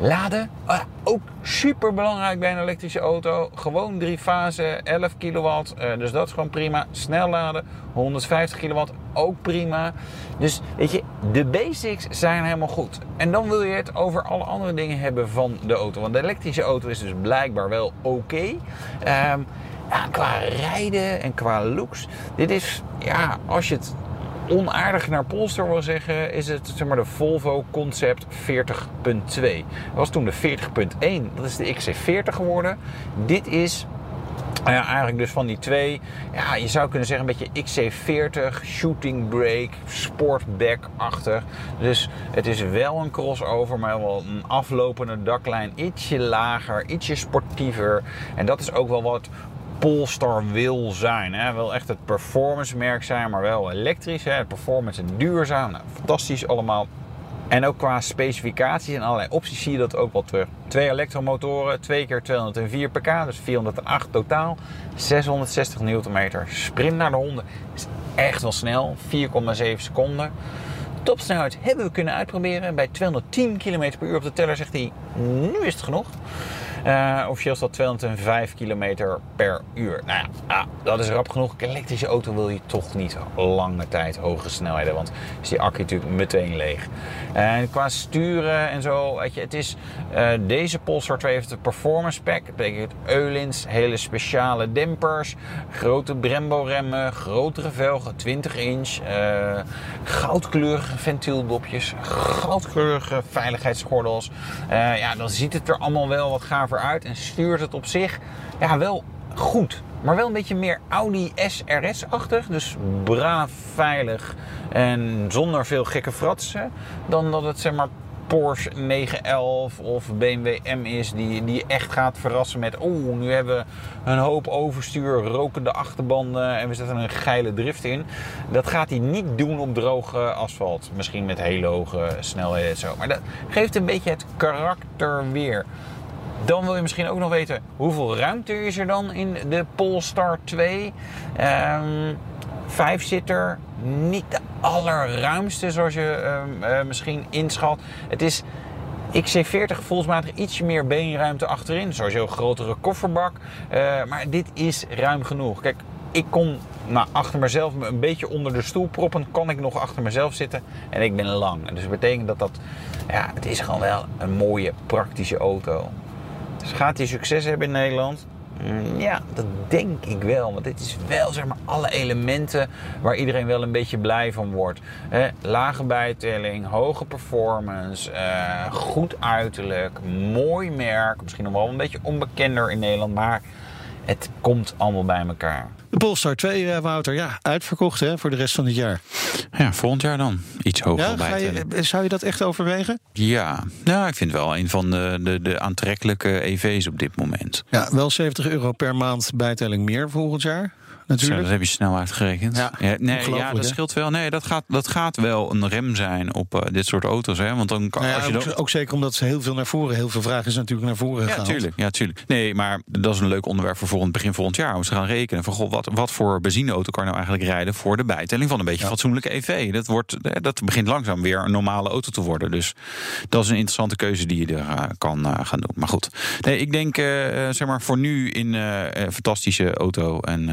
Speaker 3: Laden, ah, ook super belangrijk bij een elektrische auto. Gewoon drie fase, 11 kilowatt. eh, dus dat is gewoon prima. Snel laden, 150 kilowatt, ook prima. Dus weet je, de basics zijn helemaal goed. En dan wil je het over alle andere dingen hebben van de auto. Want de elektrische auto is dus blijkbaar wel oké. Ehm, ja, qua rijden en qua looks. Dit is, ja, als je het onaardig naar Polestar wil zeggen, is het zeg maar, de Volvo Concept 40.2. Dat was toen de 40.1, dat is de XC40 geworden. Dit is nou eigenlijk dus van die twee, ja, je zou kunnen zeggen een beetje XC40, shooting brake, sportback-achtig. Dus het is wel een crossover, maar wel een aflopende daklijn, ietsje lager, ietsje sportiever. En dat is ook wel wat Polestar wil zijn. Hè. Wil echt het performance merk zijn, maar wel elektrisch. Hè. Performance en duurzaam. Nou, fantastisch allemaal. En ook qua specificaties en allerlei opties zie je dat ook wel terug. Twee elektromotoren, 2 keer 204 pk, dus 408 totaal. 660 Nm. Sprint naar de honden is echt wel snel, 4,7 seconden. Topsnelheid hebben we kunnen uitproberen. Bij 210 km per uur op de teller zegt hij, nu is het genoeg. Uh, officieel dat 205 km per uur. Nou ja, ah, dat is rap genoeg. Een elektrische auto wil je toch niet lange tijd hoge snelheden. Want is die accu natuurlijk meteen leeg. En qua sturen en zo, weet je, het is... Uh, deze Polestar 2 heeft de performance pack. Dat betekent Eulins, hele speciale dempers. Grote Brembo remmen, grotere velgen, 20 inch. Uh, goudkleurige ventieldopjes. Goudkleurige veiligheidsgordels. ja, dan ziet het er allemaal wel wat gaaf uit en stuurt het op zich ja, wel goed. Maar wel een beetje meer Audi SRS-achtig. Dus braaf, veilig en zonder veel gekke fratsen. Dan dat het zeg maar Porsche 911 of BMW M is die, die echt gaat verrassen met... oeh, nu hebben we een hoop overstuur, rokende achterbanden en we zetten een geile drift in. Dat gaat hij niet doen op droge asfalt. Misschien met hele hoge snelheden en zo. Maar dat geeft een beetje het karakter weer. Dan wil je misschien ook nog weten hoeveel ruimte is er dan in de Polestar 2. Um, vijfzitter, niet de allerruimste zoals je uh, uh, misschien inschat. Het is XC40 gevoelsmatig ietsje meer beenruimte achterin. Zoals een grotere kofferbak. Uh, maar dit is ruim genoeg. Kijk, ik kon nou, achter mezelf een beetje onder de stoel proppen. Kan ik nog achter mezelf zitten. En ik ben lang. Dus dat betekent dat dat... Ja, het is gewoon wel een mooie, praktische auto. Dus gaat hij succes hebben in Nederland? Ja, dat denk ik wel. Want dit is wel zeg maar alle elementen waar iedereen wel een beetje blij van wordt. He, lage bijtelling, hoge performance, uh, goed uiterlijk, mooi merk. Misschien nog wel een beetje onbekender in Nederland, maar het komt allemaal bij elkaar.
Speaker 2: De Polestar 2, uh, Wouter, ja, uitverkocht hè, voor de rest van het jaar.
Speaker 3: Ja, volgend jaar dan. Iets hoger
Speaker 2: ja,
Speaker 3: bijtellen.
Speaker 2: Je, zou je dat echt overwegen?
Speaker 3: Ja, nou, ik vind wel een van de, de, de aantrekkelijke EV's op dit moment.
Speaker 2: Ja, wel 70 euro per maand bijtelling meer volgend jaar. Natuurlijk.
Speaker 3: Zo, dat heb je snel uitgerekend. Ja, ja nee, ja dat scheelt wel. Nee, dat gaat, dat gaat wel een rem zijn op uh, dit soort auto's. Hè? Want dan kan,
Speaker 2: nou ja,
Speaker 3: als je
Speaker 2: ook,
Speaker 3: dan...
Speaker 2: ook zeker omdat ze heel veel naar voren, heel veel vragen is natuurlijk naar voren
Speaker 3: ja,
Speaker 2: gehaald.
Speaker 3: Tuurlijk, ja, tuurlijk. Nee, maar dat is een leuk onderwerp voor volgend, begin volgend jaar. Om te gaan rekenen van goh, wat, wat voor benzineauto kan je nou eigenlijk rijden voor de bijtelling van een beetje ja. fatsoenlijke EV. Dat, wordt, dat begint langzaam weer een normale auto te worden. Dus dat is een interessante keuze die je er uh, kan uh, gaan doen. Maar goed, nee, ik denk zeg maar voor nu in fantastische auto en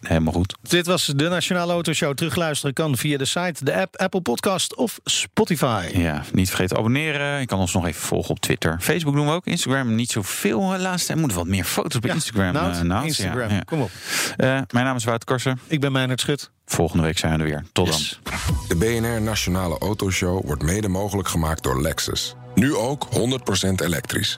Speaker 3: helemaal goed.
Speaker 2: Dit was de Nationale Autoshow. Terugluisteren kan via de site, de app, Apple Podcast of Spotify.
Speaker 3: Ja, niet vergeten te abonneren. Je kan ons nog even volgen op Twitter. Facebook doen we ook. Instagram niet zoveel helaas. Er moeten wat meer foto's op
Speaker 2: ja,
Speaker 3: Instagram.
Speaker 2: Nou,
Speaker 3: uh, nou,
Speaker 2: Instagram,
Speaker 3: ja.
Speaker 2: kom op.
Speaker 3: Uh, mijn naam is Wouter Karsen.
Speaker 2: Ik ben Meijnerd Schut.
Speaker 3: Volgende week zijn we er weer. Tot
Speaker 2: yes.
Speaker 3: dan.
Speaker 9: De BNR Nationale Autoshow wordt mede mogelijk gemaakt door Lexus. Nu ook 100% elektrisch.